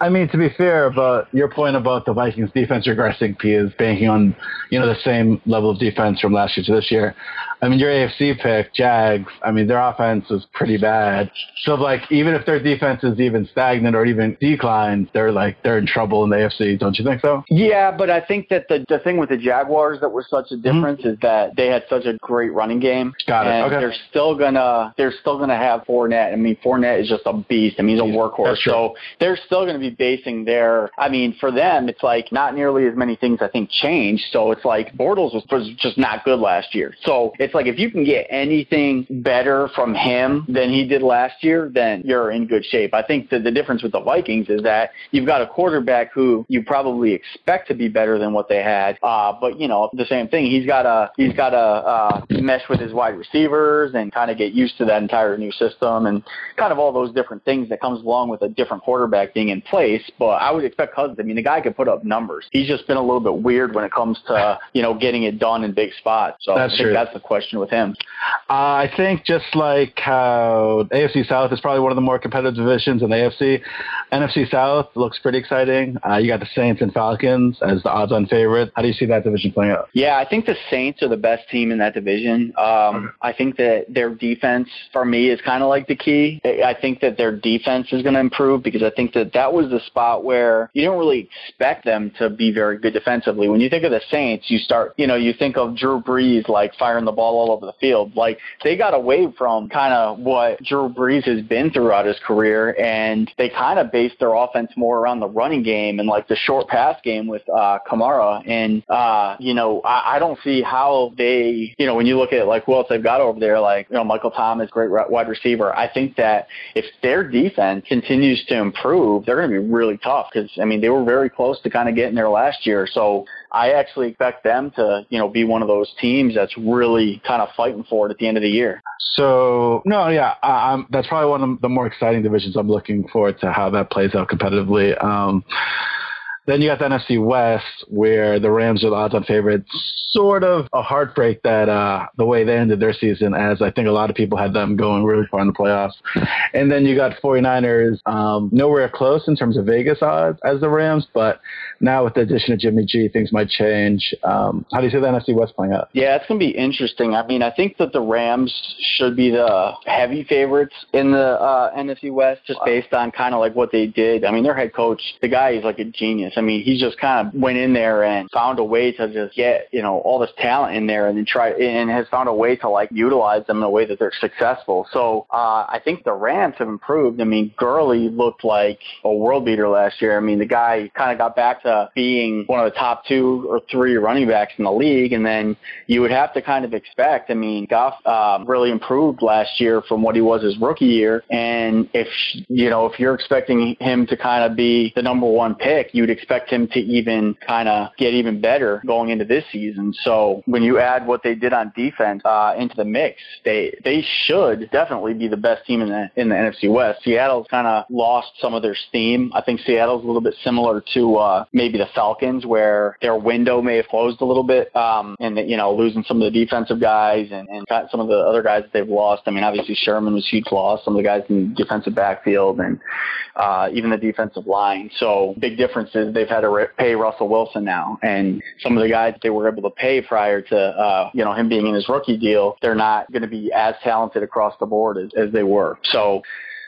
I mean, to be fair, but your point about the Vikings defense regressing, P is banking on you know the same level of defense from last year to this year. I mean, your AFC pick, Jags. I mean, their offense is pretty bad. So like, even if their defense is even stagnant or even declined, they're like they're in trouble in the AFC. Don't you think so? Yeah, but I think that the the thing with the Jaguars that was such a difference mm-hmm. is that they had such a great running game. Got it. And okay. They're still gonna they're still gonna have Fournette. I mean, Fournette is just a beast. I mean, he's a workhorse. So they're still going to be basing their. I mean, for them, it's like not nearly as many things I think changed. So it's like Bortles was, was just not good last year. So it's like if you can get anything better from him than he did last year, then you're in good shape. I think that the difference with the Vikings is that you've got a quarterback who you probably expect to be better than what they had. Uh, but you know, the same thing. He's got to he's got to uh, mesh with his wide receivers and kind of get used to that entire new system and kind of all those different different things that comes along with a different quarterback being in place. But I would expect Cousins. I mean, the guy could put up numbers. He's just been a little bit weird when it comes to you know getting it done in big spots. So that's I think true. that's the question with him. Uh, I think just like how AFC South is probably one of the more competitive divisions in the AFC. NFC South looks pretty exciting. Uh, you got the Saints and Falcons as the odds-on favorite. How do you see that division playing out? Yeah, I think the Saints are the best team in that division. Um, I think that their defense, for me, is kind of like the key. I think that their defense is going to improve because I think that that was the spot where you don't really expect them to be very good defensively. When you think of the Saints, you start, you know, you think of Drew Brees like firing the ball all over the field. Like they got away from kind of what Drew Brees has been throughout his career, and they kind of based their offense more around the running game and like the short pass game with uh, Kamara. And uh, you know, I, I don't see how they, you know, when you look at like who else they've got over there, like you know, Michael Thomas, great wide receiver. I think that if their defense defense continues to improve, they're going to be really tough because I mean they were very close to kind of getting there last year. So I actually expect them to you know be one of those teams that's really kind of fighting for it at the end of the year. So no, yeah, I, that's probably one of the more exciting divisions. I'm looking forward to how that plays out competitively. Um, then you got the NFC West, where the Rams are the odds-on favorites. Sort of a heartbreak that uh, the way they ended their season, as I think a lot of people had them going really far in the playoffs. And then you got 49ers, um, nowhere close in terms of Vegas odds as the Rams, but now with the addition of Jimmy G, things might change. Um, how do you see the NFC West playing out? Yeah, it's going to be interesting. I mean, I think that the Rams should be the heavy favorites in the uh, NFC West, just based on kind of like what they did. I mean, their head coach, the guy is like a genius. I mean, he just kind of went in there and found a way to just get, you know, all this talent in there and then try and has found a way to like utilize them in a way that they're successful. So uh, I think the Rams have improved. I mean, Gurley looked like a world beater last year. I mean, the guy kind of got back to being one of the top two or three running backs in the league. And then you would have to kind of expect, I mean, Goff um, really improved last year from what he was his rookie year. And if, you know, if you're expecting him to kind of be the number one pick, you'd expect expect him to even kind of get even better going into this season. So when you add what they did on defense uh, into the mix, they they should definitely be the best team in the in the NFC West. Seattle's kind of lost some of their steam. I think Seattle's a little bit similar to uh, maybe the Falcons, where their window may have closed a little bit, um, and you know losing some of the defensive guys and and got some of the other guys that they've lost. I mean, obviously Sherman was huge loss. Some of the guys in the defensive backfield and uh, even the defensive line. So big differences they've had to re- pay Russell Wilson now, and some of the guys they were able to pay prior to uh, you know him being in his rookie deal, they're not going to be as talented across the board as, as they were. So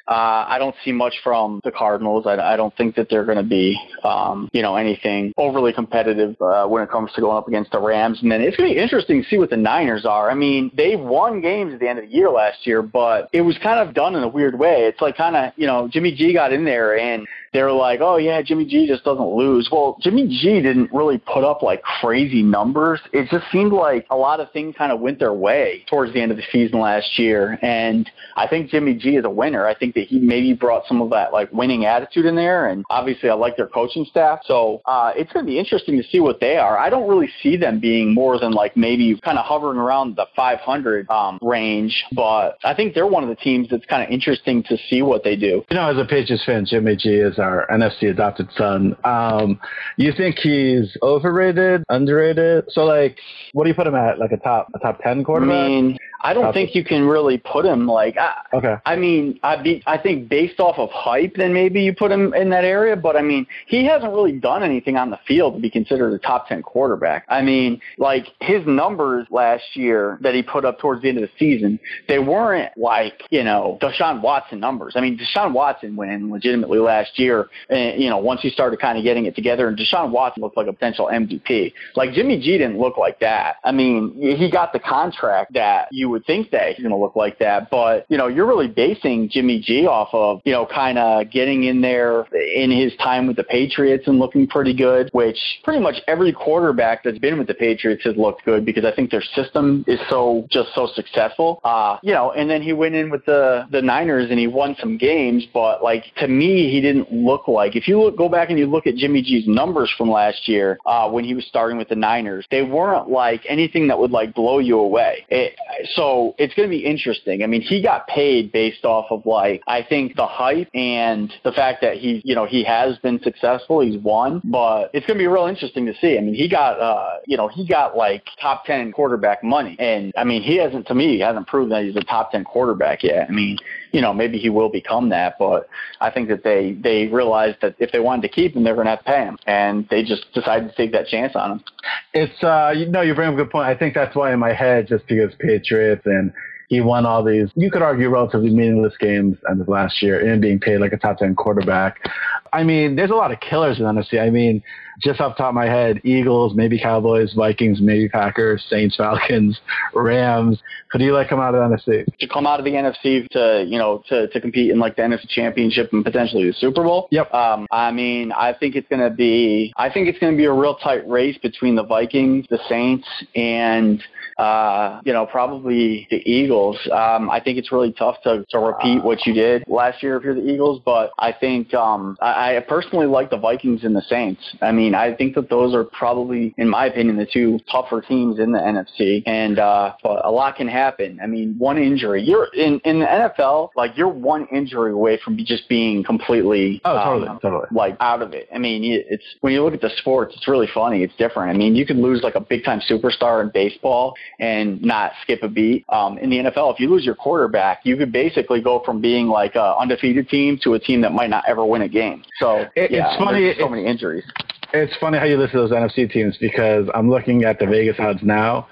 Uh, I don't see much from the Cardinals. I, I don't think that they're going to be, um, you know, anything overly competitive uh, when it comes to going up against the Rams. And then it's going to be interesting to see what the Niners are. I mean, they won games at the end of the year last year, but it was kind of done in a weird way. It's like kind of, you know, Jimmy G got in there and they were like, oh yeah, Jimmy G just doesn't lose. Well, Jimmy G didn't really put up like crazy numbers. It just seemed like a lot of things kind of went their way towards the end of the season last year. And I think Jimmy G is a winner. I think that he maybe brought some of that like winning attitude in there. And obviously I like their coaching staff. So uh, it's going to be interesting to see what they are. I don't really see them being more than like maybe kind of hovering around the 500 um, range. But I think they're one of the teams that's kind of interesting to see what they do. You know, as a Patriots fan, Jimmy G is our NFC adopted son. Um, you think he's overrated, underrated? So, like, what do you put him at? Like a top, a top ten quarterback? I mean, I don't Top- think you can really put him like. I, Okay. I mean, I be I think based off of hype, then maybe you put him in that area. But I mean, he hasn't really done anything on the field to be considered a top ten quarterback. I mean, like his numbers last year that he put up towards the end of the season, they weren't like you know Deshaun Watson numbers. I mean, Deshaun Watson went in legitimately last year. And, you know, once he started kind of getting it together, and Deshaun Watson looked like a potential MVP. Like Jimmy G didn't look like that. I mean, he got the contract that you would think that he's going to look like that, but you know, you're really basing Jimmy G off of you know kind of getting in there in his time with the Patriots and looking pretty good, which pretty much every quarterback that's been with the Patriots has looked good because I think their system is so just so successful. Uh, you know, and then he went in with the the Niners and he won some games, but like to me, he didn't look like if you look go back and you look at Jimmy G's numbers from last year uh, when he was starting with the Niners, they weren't like anything that would like blow you away. It, so it's going to be interesting. I mean, he got paid based off of like I think the hype and the fact that he you know he has been successful. He's won, but it's going to be real interesting to see. I mean, he got uh, you know he got like top ten quarterback money, and I mean he hasn't to me he hasn't proven that he's a top ten quarterback yet. I mean you know, maybe he will become that, but I think that they they realized that if they wanted to keep him, they're going to have to pay him, and they just decided to take that chance on him. It's uh, you know, you bring up a good point. I think that's why in my head, just because Patriots and he won all these, you could argue relatively meaningless games end of last year and being paid like a top ten quarterback. I mean, there's a lot of killers in NFC. I mean, just off the top of my head, Eagles, maybe Cowboys, Vikings, maybe Packers, Saints, Falcons, Rams. Who do you like come out of the NFC? To come out of the NFC to you know to to compete in like the NFC Championship and potentially the Super Bowl. Yep. Um, I mean, I think it's going to be I think it's going to be a real tight race between the Vikings, the Saints, and uh, you know, probably the Eagles. Um, I think it's really tough to, to repeat what you did last year if you're the Eagles, but I think um, I, I personally like the Vikings and the Saints. I mean, I think that those are probably, in my opinion, the two tougher teams in the NFC, and uh, but a lot can happen. I mean, one injury, you're in in the NFL, like you're one injury away from just being completely Oh, totally, um, totally. like out of it. I mean, it's when you look at the sports, it's really funny. It's different. I mean, you could lose like a big time superstar in baseball and not skip a beat. Um, in the NFL, if you lose your quarterback, you could basically go from being like a undefeated team to a team that might not ever win a game. So It- yeah, it's funny, so it- many injuries. It's funny how you list those NFC teams because I'm looking at the Vegas odds now.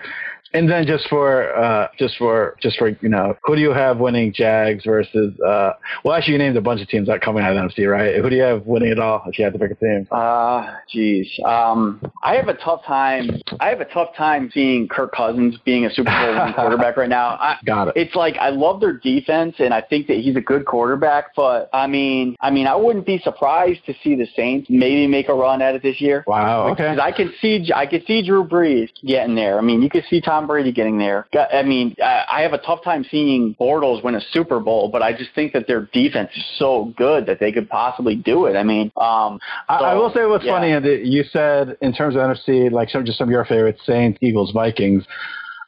And then just for uh, just for just for you know, who do you have winning Jags versus? Uh, well, actually, you named a bunch of teams that coming out of the NFC, right? Who do you have winning it all? If you had to pick a team, Uh, geez. Um, I have a tough time. I have a tough time seeing Kirk Cousins being a Super Bowl quarterback right now. I, got it. it's like I love their defense and I think that he's a good quarterback, but I mean, I mean, I wouldn't be surprised to see the Saints maybe make a run at it this year. Wow. Okay. Because I can see, I can see Drew Brees getting there. I mean, you could see Tom Brady getting there. I mean, I I have a tough time seeing Bortles win a Super Bowl, but I just think that their defense is so good that they could possibly do it. I mean, um, I, I will say what's yeah. funny, Andy. You said in terms of NFC, like some just some of your favorites, Saints, Eagles, Vikings.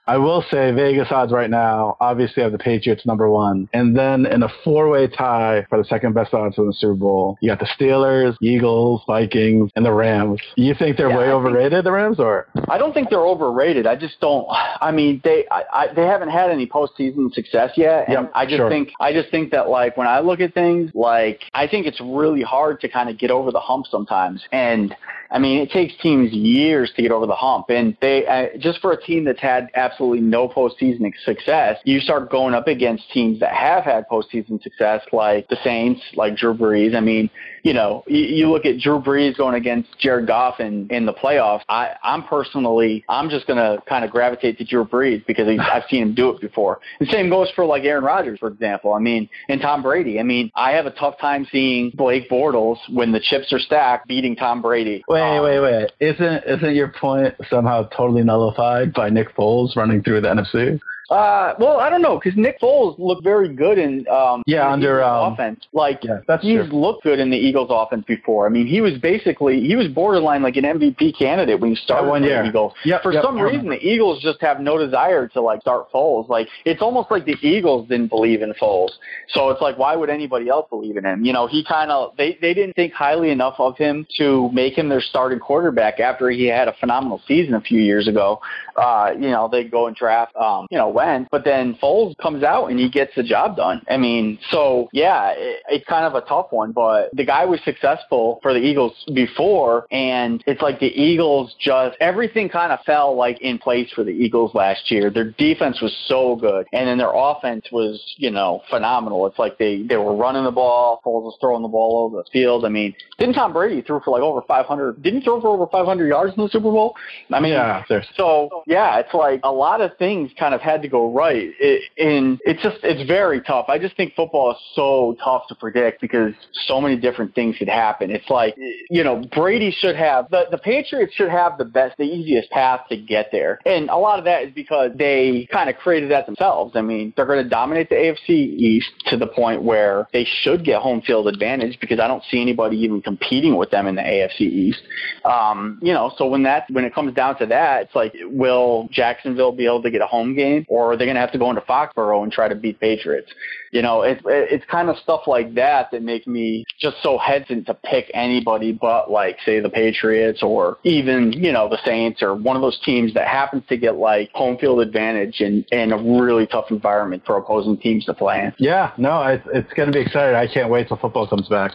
I will say Vegas odds right now obviously have the Patriots number one, and then in a four-way tie for the second best odds in the Super Bowl, you got the Steelers, Eagles, Vikings, and the Rams. You think they're Yeah, way I think- overrated, the Rams, or I don't think they're overrated. I just don't. I mean, they I, I, they haven't had any postseason success yet, and Yep, I just sure. think I just think that like when I look at things, like I think it's really hard to kind of get over the hump sometimes. And I mean, it takes teams years to get over the hump, and they uh, just for a team that's had absolutely no postseason success, you start going up against teams that have had postseason success, like the Saints, like Drew Brees. I mean, you know, you, you look at Drew Brees going against Jared Goff in, in the playoffs. I, I'm personally, I'm just going to kind of gravitate to Drew Brees because he's, I've seen him do it before. The same goes for like Aaron Rodgers, for example. I mean, and Tom Brady. I mean, I have a tough time seeing Blake Bortles when the chips are stacked beating Tom Brady. Wait, um, wait, wait. Isn't isn't your point somehow totally nullified by Nick Foles running through the NFC? Uh, well, I don't know because Nick Foles looked very good in um yeah in under um, offense. Like yeah, that's he's true. looked good in the Eagles offense before. I mean, he was basically he was borderline like an MVP candidate when he started one year. the Eagles. Yep, For yep, some reason, the Eagles just have no desire to like start Foles. Like it's almost like the Eagles didn't believe in Foles. So it's like why would anybody else believe in him? You know, he kind of they they didn't think highly enough of him to make him their starting quarterback after he had a phenomenal season a few years ago. Uh, you know, they go and draft um, you know, Wentz, but then Foles comes out and he gets the job done. I mean, so yeah, it, it's kind of a tough one, but the guy was successful for the Eagles before, and it's like the Eagles just everything kind of fell like in place for the Eagles last year. Their defense was so good, and then their offense was you know phenomenal. It's like they they were running the ball, Foles was throwing the ball over the field. I mean, didn't Tom Brady threw for like over 500? Didn't he throw for over 500 yards in the Super Bowl? I mean, yeah, so yeah, it's like a lot of things kind of had to go right. It, and it's just it's very tough. I just think football is so tough to predict because so many different things could happen. It's like you know Brady should have the the Patriots should have the best, the easiest path to get there, and a lot of that is because they kind of created that themselves. I mean, they're going to dominate the AFC East to the point where they should get home field advantage because I don't see anybody even competing with them in the AFC East. Um, you know, so when that when it comes down to that, it's like will Jacksonville be able to get a home game, or are they going to have to go into Foxborough and try to beat Patriots? You know, it's it's kind of stuff like that that make me just so hesitant to pick anybody but like say the Patriots or even you know the Saints or one of those teams that happens to get like home field advantage and and a really tough environment for opposing teams to play in. Yeah, no, it's, it's going to be exciting. I can't wait till football comes back.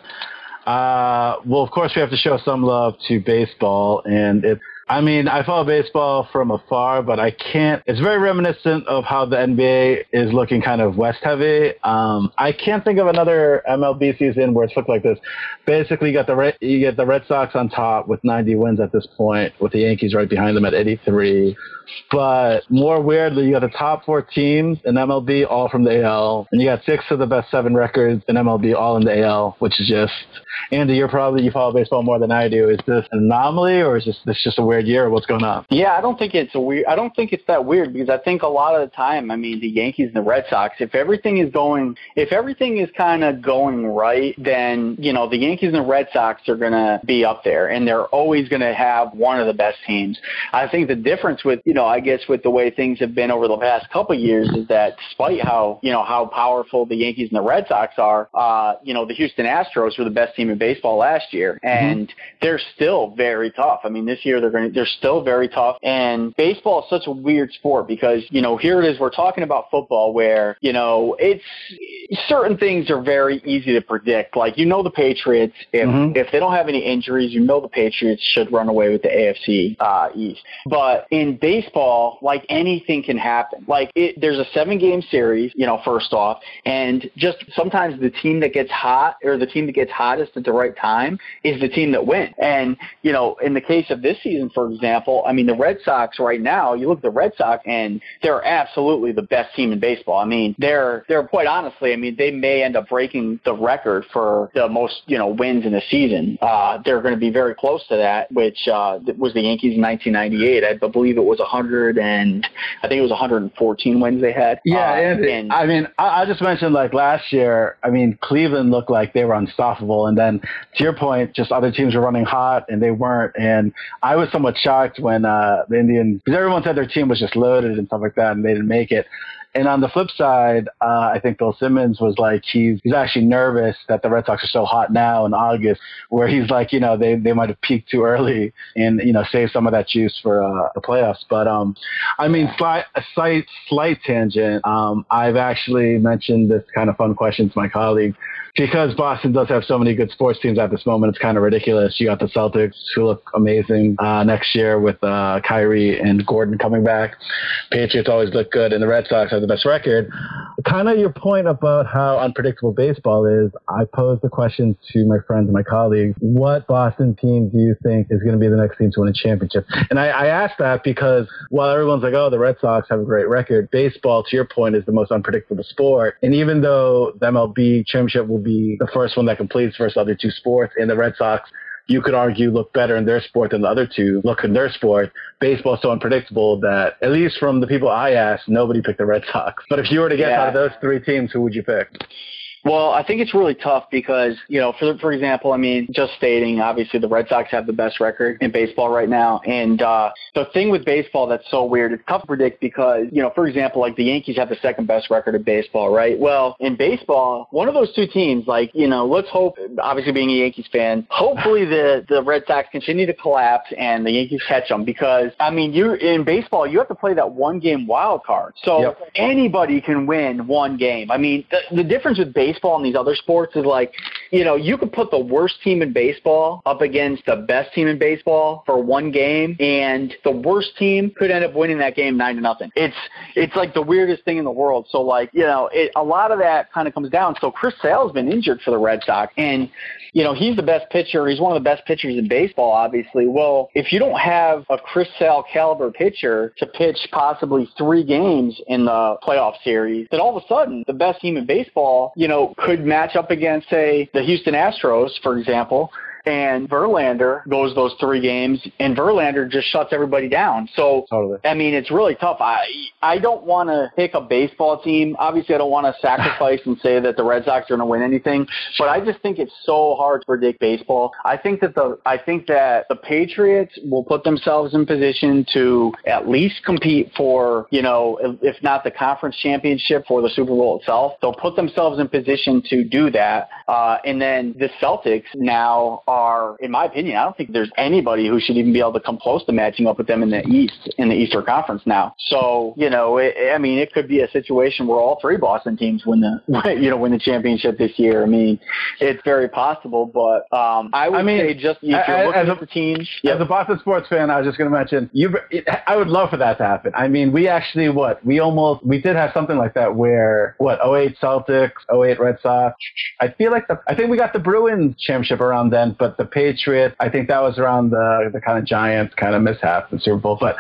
Uh, well, of course, we have to show some love to baseball, and it's I mean, I follow baseball from afar, but I can't. It's very reminiscent of how the NBA is looking kind of West heavy. Um, I can't think of another MLB season where it's looked like this. Basically, you got the Red, you get the Red Sox on top with 90 wins at this point, with the Yankees right behind them at 83. But more weirdly, you got the top four teams in MLB all from the AL, and you got six of the best seven records in MLB all in the AL, which is just. Andy, you're probably you follow baseball more than I do. Is this an anomaly, or is this, this just a weird year? Or what's going on? Yeah, I don't think it's a weird. I don't think it's that weird because I think a lot of the time, I mean, the Yankees and the Red Sox, if everything is going, if everything is kind of going right, then you know the Yankees and the Red Sox are going to be up there, and they're always going to have one of the best teams. I think the difference with you know, I guess with the way things have been over the past couple of years is that despite how you know how powerful the Yankees and the Red Sox are, uh, you know, the Houston Astros were the best team in baseball last year, and mm-hmm. they're still very tough. I mean, this year they're going to they're still very tough. And baseball is such a weird sport because, you know, here it is, we're talking about football where, you know, it's certain things are very easy to predict. Like, you know, the Patriots, if, mm-hmm. if they don't have any injuries, you know, the Patriots should run away with the AFC uh, East. But in baseball, like anything can happen. Like, it, there's a seven game series, you know, first off, and just sometimes the team that gets hot or the team that gets hottest at the right time is the team that wins. And, you know, in the case of this season, for example, I mean, the Red Sox right now, you look at the Red Sox and they're absolutely the best team in baseball. I mean, they're, they're quite honestly, I mean, they may end up breaking the record for the most, you know, wins in a season. Uh, they're going to be very close to that, which, uh, was the Yankees in 1998. I believe it was 100 and I think it was 114 wins they had. Yeah. Uh, and, and, I mean, I, I just mentioned like last year, I mean, Cleveland looked like they were unstoppable. And then to your point, just other teams were running hot and they weren't. And I was somewhat shocked when uh, the Indians, because everyone said their team was just loaded and stuff like that, and they didn't make it. And on the flip side, uh, I think Bill Simmons was like he's he's actually nervous that the Red Sox are so hot now in August, where he's like you know they they might have peaked too early and you know save some of that juice for uh, the playoffs. But um, I mean, slight slight slight tangent. Um, I've actually mentioned this kind of fun question to my colleagues because Boston does have so many good sports teams at this moment, it's kind of ridiculous. You got the Celtics who look amazing uh, next year with uh, Kyrie and Gordon coming back. Patriots always look good, and the Red Sox have the best record. Kind of your point about how unpredictable baseball is. I posed the question to my friends and my colleagues: What Boston team do you think is going to be the next team to win a championship? And I, I asked that because while everyone's like, "Oh, the Red Sox have a great record," baseball, to your point, is the most unpredictable sport. And even though the MLB championship will be the first one that completes versus other two sports, and the Red Sox you could argue look better in their sport than the other two look in their sport. Baseball is so unpredictable that, at least from the people I asked, nobody picked the Red Sox. But if you were to guess Yeah. out of those three teams, who would you pick? Well, I think it's really tough because, you know, for for example, I mean, just stating, obviously the Red Sox have the best record in baseball right now. And uh, the thing with baseball that's so weird, it's tough to predict because, you know, for example, like the Yankees have the second best record in baseball, right? Well, in baseball, one of those two teams, like, you know, let's hope, obviously being a Yankees fan, hopefully the, the Red Sox continue to collapse and the Yankees catch them because, I mean, you're in baseball, you have to play that one game wild card. So Yep. anybody can win one game. I mean, the, the difference with baseball and these other sports is like, you know, you could put the worst team in baseball up against the best team in baseball for one game, and the worst team could end up winning that game nine to nothing. It's it's like the weirdest thing in the world. So like, you know, it, a lot of that kind of comes down. So Chris Sale's been injured for the Red Sox, and you know, he's the best pitcher. He's one of the best pitchers in baseball, obviously. Well, if you don't have a Chris Sale caliber pitcher to pitch possibly three games in the playoff series, then all of a sudden the best team in baseball, you know, could match up against, say, the Houston Astros, for example. And Verlander goes those three games, and Verlander just shuts everybody down. So Totally. I mean, it's really tough. I I don't want to pick a baseball team. Obviously, I don't want to sacrifice and say that the Red Sox are going to win anything. But I just think it's so hard to predict baseball. I think that the I think that the Patriots will put themselves in position to at least compete for you know if if not the conference championship for the Super Bowl itself. They'll put themselves in position to do that. Uh, and then the Celtics now are, in my opinion, I don't think there's anybody who should even be able to come close to matching up with them in the East, in the Eastern Conference now. So, you know, it, I mean, it could be a situation where all three Boston teams win the, you know, win the championship this year. I mean, it's very possible, but um, I would I mean, say just if you're looking as a- at the teams, As a Boston sports fan, I was just going to mention you. I would love for that to happen. I mean, we actually what we almost we did have something like that where what 08 Celtics, 08 Red Sox. I feel like the I think we got the Bruins championship around then, but the Patriots. I think that was around the the kind of Giants kind of mishap in Super Bowl. But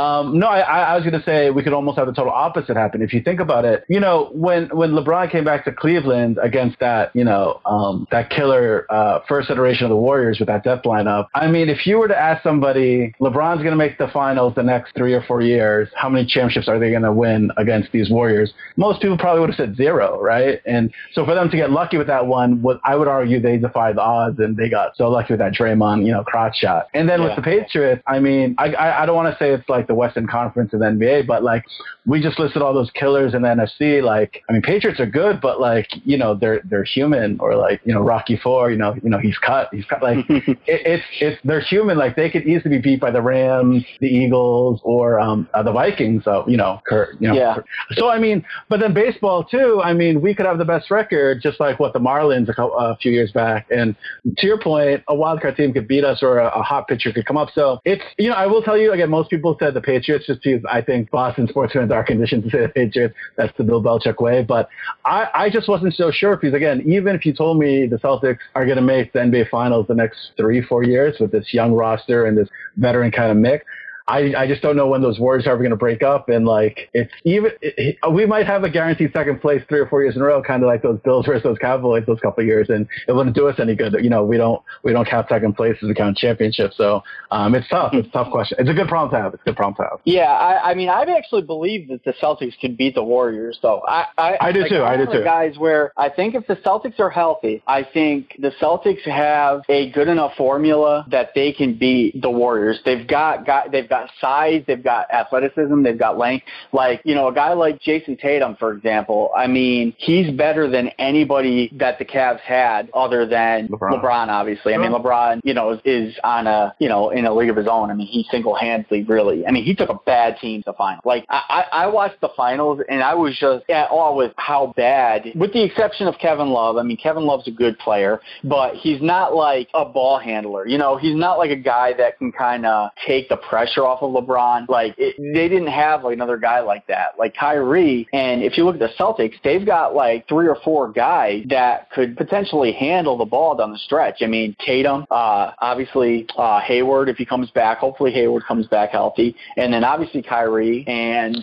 um, no, I, I I was going to say we could almost have the total opposite happen if you think about it. You know, when when LeBron came back to Cleveland against that you know um, that killer uh, first iteration of the Warriors with that depth lineup. I mean, if you were to ask somebody, LeBron's going to make the finals the next three or four years. How many championships are they going to win against these Warriors? Most people probably would have said zero, right? And so for them to get lucky with that one, what I would argue they defied the odds and they got so lucky with that Draymond, you know, crotch shot. And then Yeah. with the Patriots, I mean, I I, I don't want to say it's like the Western Conference of the NBA, but like we just listed all those killers in the NFC. Like, I mean, Patriots are good, but like, you know, they're they're human. Or like, you know, Rocky Four, you know, you know, he's cut, he's cut. Like, it, it's it's they're human. Like, they could easily be beat by the Rams, the Eagles, or um uh, the Vikings. So you know, Kurt, you know. Yeah. So I mean, but then baseball too. I mean, we could have the best record, just like what the Marlins a, couple, a few years back. And to your point, a wild card team could beat us, or a, a hot pitcher could come up. So it's you know, I will tell you again. Most people said the Patriots just because I think Boston sports fans are conditioned to say the Patriots. That's the Bill Belichick way. But I, I just wasn't so sure because again, even if you told me the Celtics are going to make the NBA Finals the next three, four years with this young roster and this veteran kind of mix. I, I just don't know when those Warriors are ever going to break up. And like, it's even, it, it- we might have a guaranteed second place three or four years in a row, kind of like those Bills versus those Cowboys those couple of years. And it wouldn't do us any good. You know, we don't, we don't count second place as we count championships. So, um, it's tough. It's a tough question. It's a good problem to have. It's a good problem to have. Yeah, I, I mean, I actually believe that the Celtics could beat the Warriors, though. I, I, I do like, too, I do one of the too. Guys, where I think if the Celtics are healthy, I think the Celtics have a good enough formula that they can beat the Warriors. They've got, got they've got size, they've got athleticism, they've got length. Like, you know, a guy like Jayson Tatum, for example, I mean, he's better than anybody that the Cavs had other than LeBron, LeBron obviously. I mean, LeBron, you know, is, is on a, you know, in a league of his own. I mean, he single-handedly really, I mean, he took a bad team to final. Like, I, I watched the finals and I was just at awe with how bad, with the exception of Kevin Love. I mean, Kevin Love's a good player, but he's not like a ball handler. You know, he's not like a guy that can kind of take the pressure off of LeBron. Like, it, they didn't have like another guy like that, like Kyrie. And if you look at the Celtics, they've got like three or four guys that could potentially handle the ball down the stretch. I mean, Tatum, uh, obviously uh, Hayward if he comes back. Hopefully Hayward comes back healthy, and then obviously Kyrie, and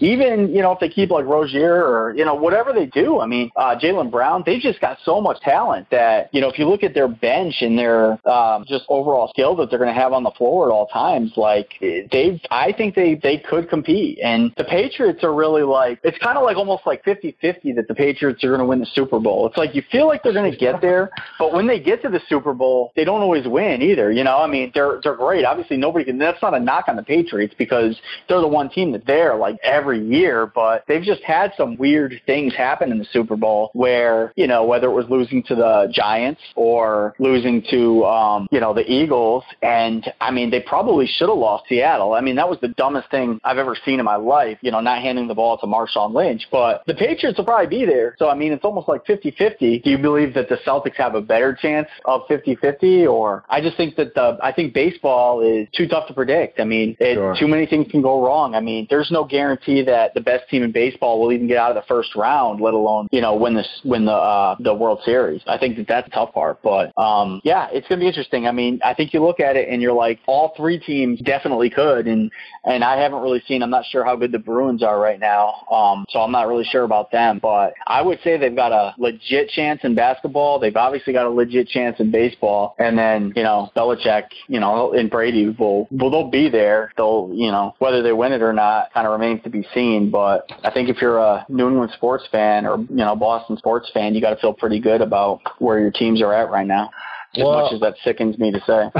even you know if they keep like Rozier or you know whatever they do. I mean, uh, Jaylen Brown, they've just got so much talent that you know if you look at their bench and their um, just overall skill that they're going to have on the floor at all times, like they've, I think they they could compete. And the Patriots are really like it's kind of like almost like 50-50 that the Patriots are going to win the Super Bowl. It's like you feel like they're going to get there, but when they get to the Super Bowl, they don't always win either. You know, I mean, they're they're great. Obviously, nobody can. That's not a knock on the Patriots because they're the one team that's there like every year, but they've just had some weird things happen in the Super Bowl where you know whether it was losing to the Giants or losing to um, you know the Eagles, and I mean they probably should have lost Seattle. I mean that was the dumbest thing I've ever seen in my life. You know, not handing the ball to Marshawn Lynch, but the Patriots will probably be there. So I mean it's almost like 50-50. Do you believe that the Celtics have a better chance of 50-50, or I just think that the I think baseball is too tough to predict. I mean, it, sure. too many things can go wrong. I mean, there's no guarantee that the best team in baseball will even get out of the first round, let alone you know win this win the uh, the World Series. I think that that's the tough part. But um, yeah, it's gonna be interesting. I mean, I think you look at it and you're like, all three teams definitely could, and and I haven't really seen. I'm not sure how good the Bruins are right now, um, so I'm not really sure about them. But I would say they've got a legit chance in basketball. They've obviously got a legit chance in baseball, and then you know Belichick, you know, and Brady will will they'll be there. They'll you know whether they win it or not kind of remains to be seen. But I think if you're a New England sports fan or you know Boston sports fan, you got to feel pretty good about where your teams are at right now as well, much as that sickens me to say.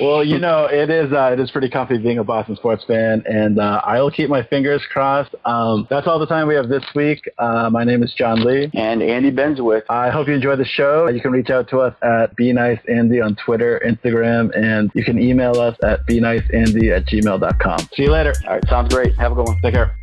well, you know, it is uh, it is pretty comfy being a Boston sports fan, and uh, I'll keep my fingers crossed. Um, that's all the time we have this week. Uh, my name is John Lee and Andy Benswith. I hope you enjoyed the show. You can reach out to us at Be Nice Andy on Twitter, Instagram, and you can email us at be nice andy at gmail.com. See you later. All right, sounds great. Have a good one. Take care.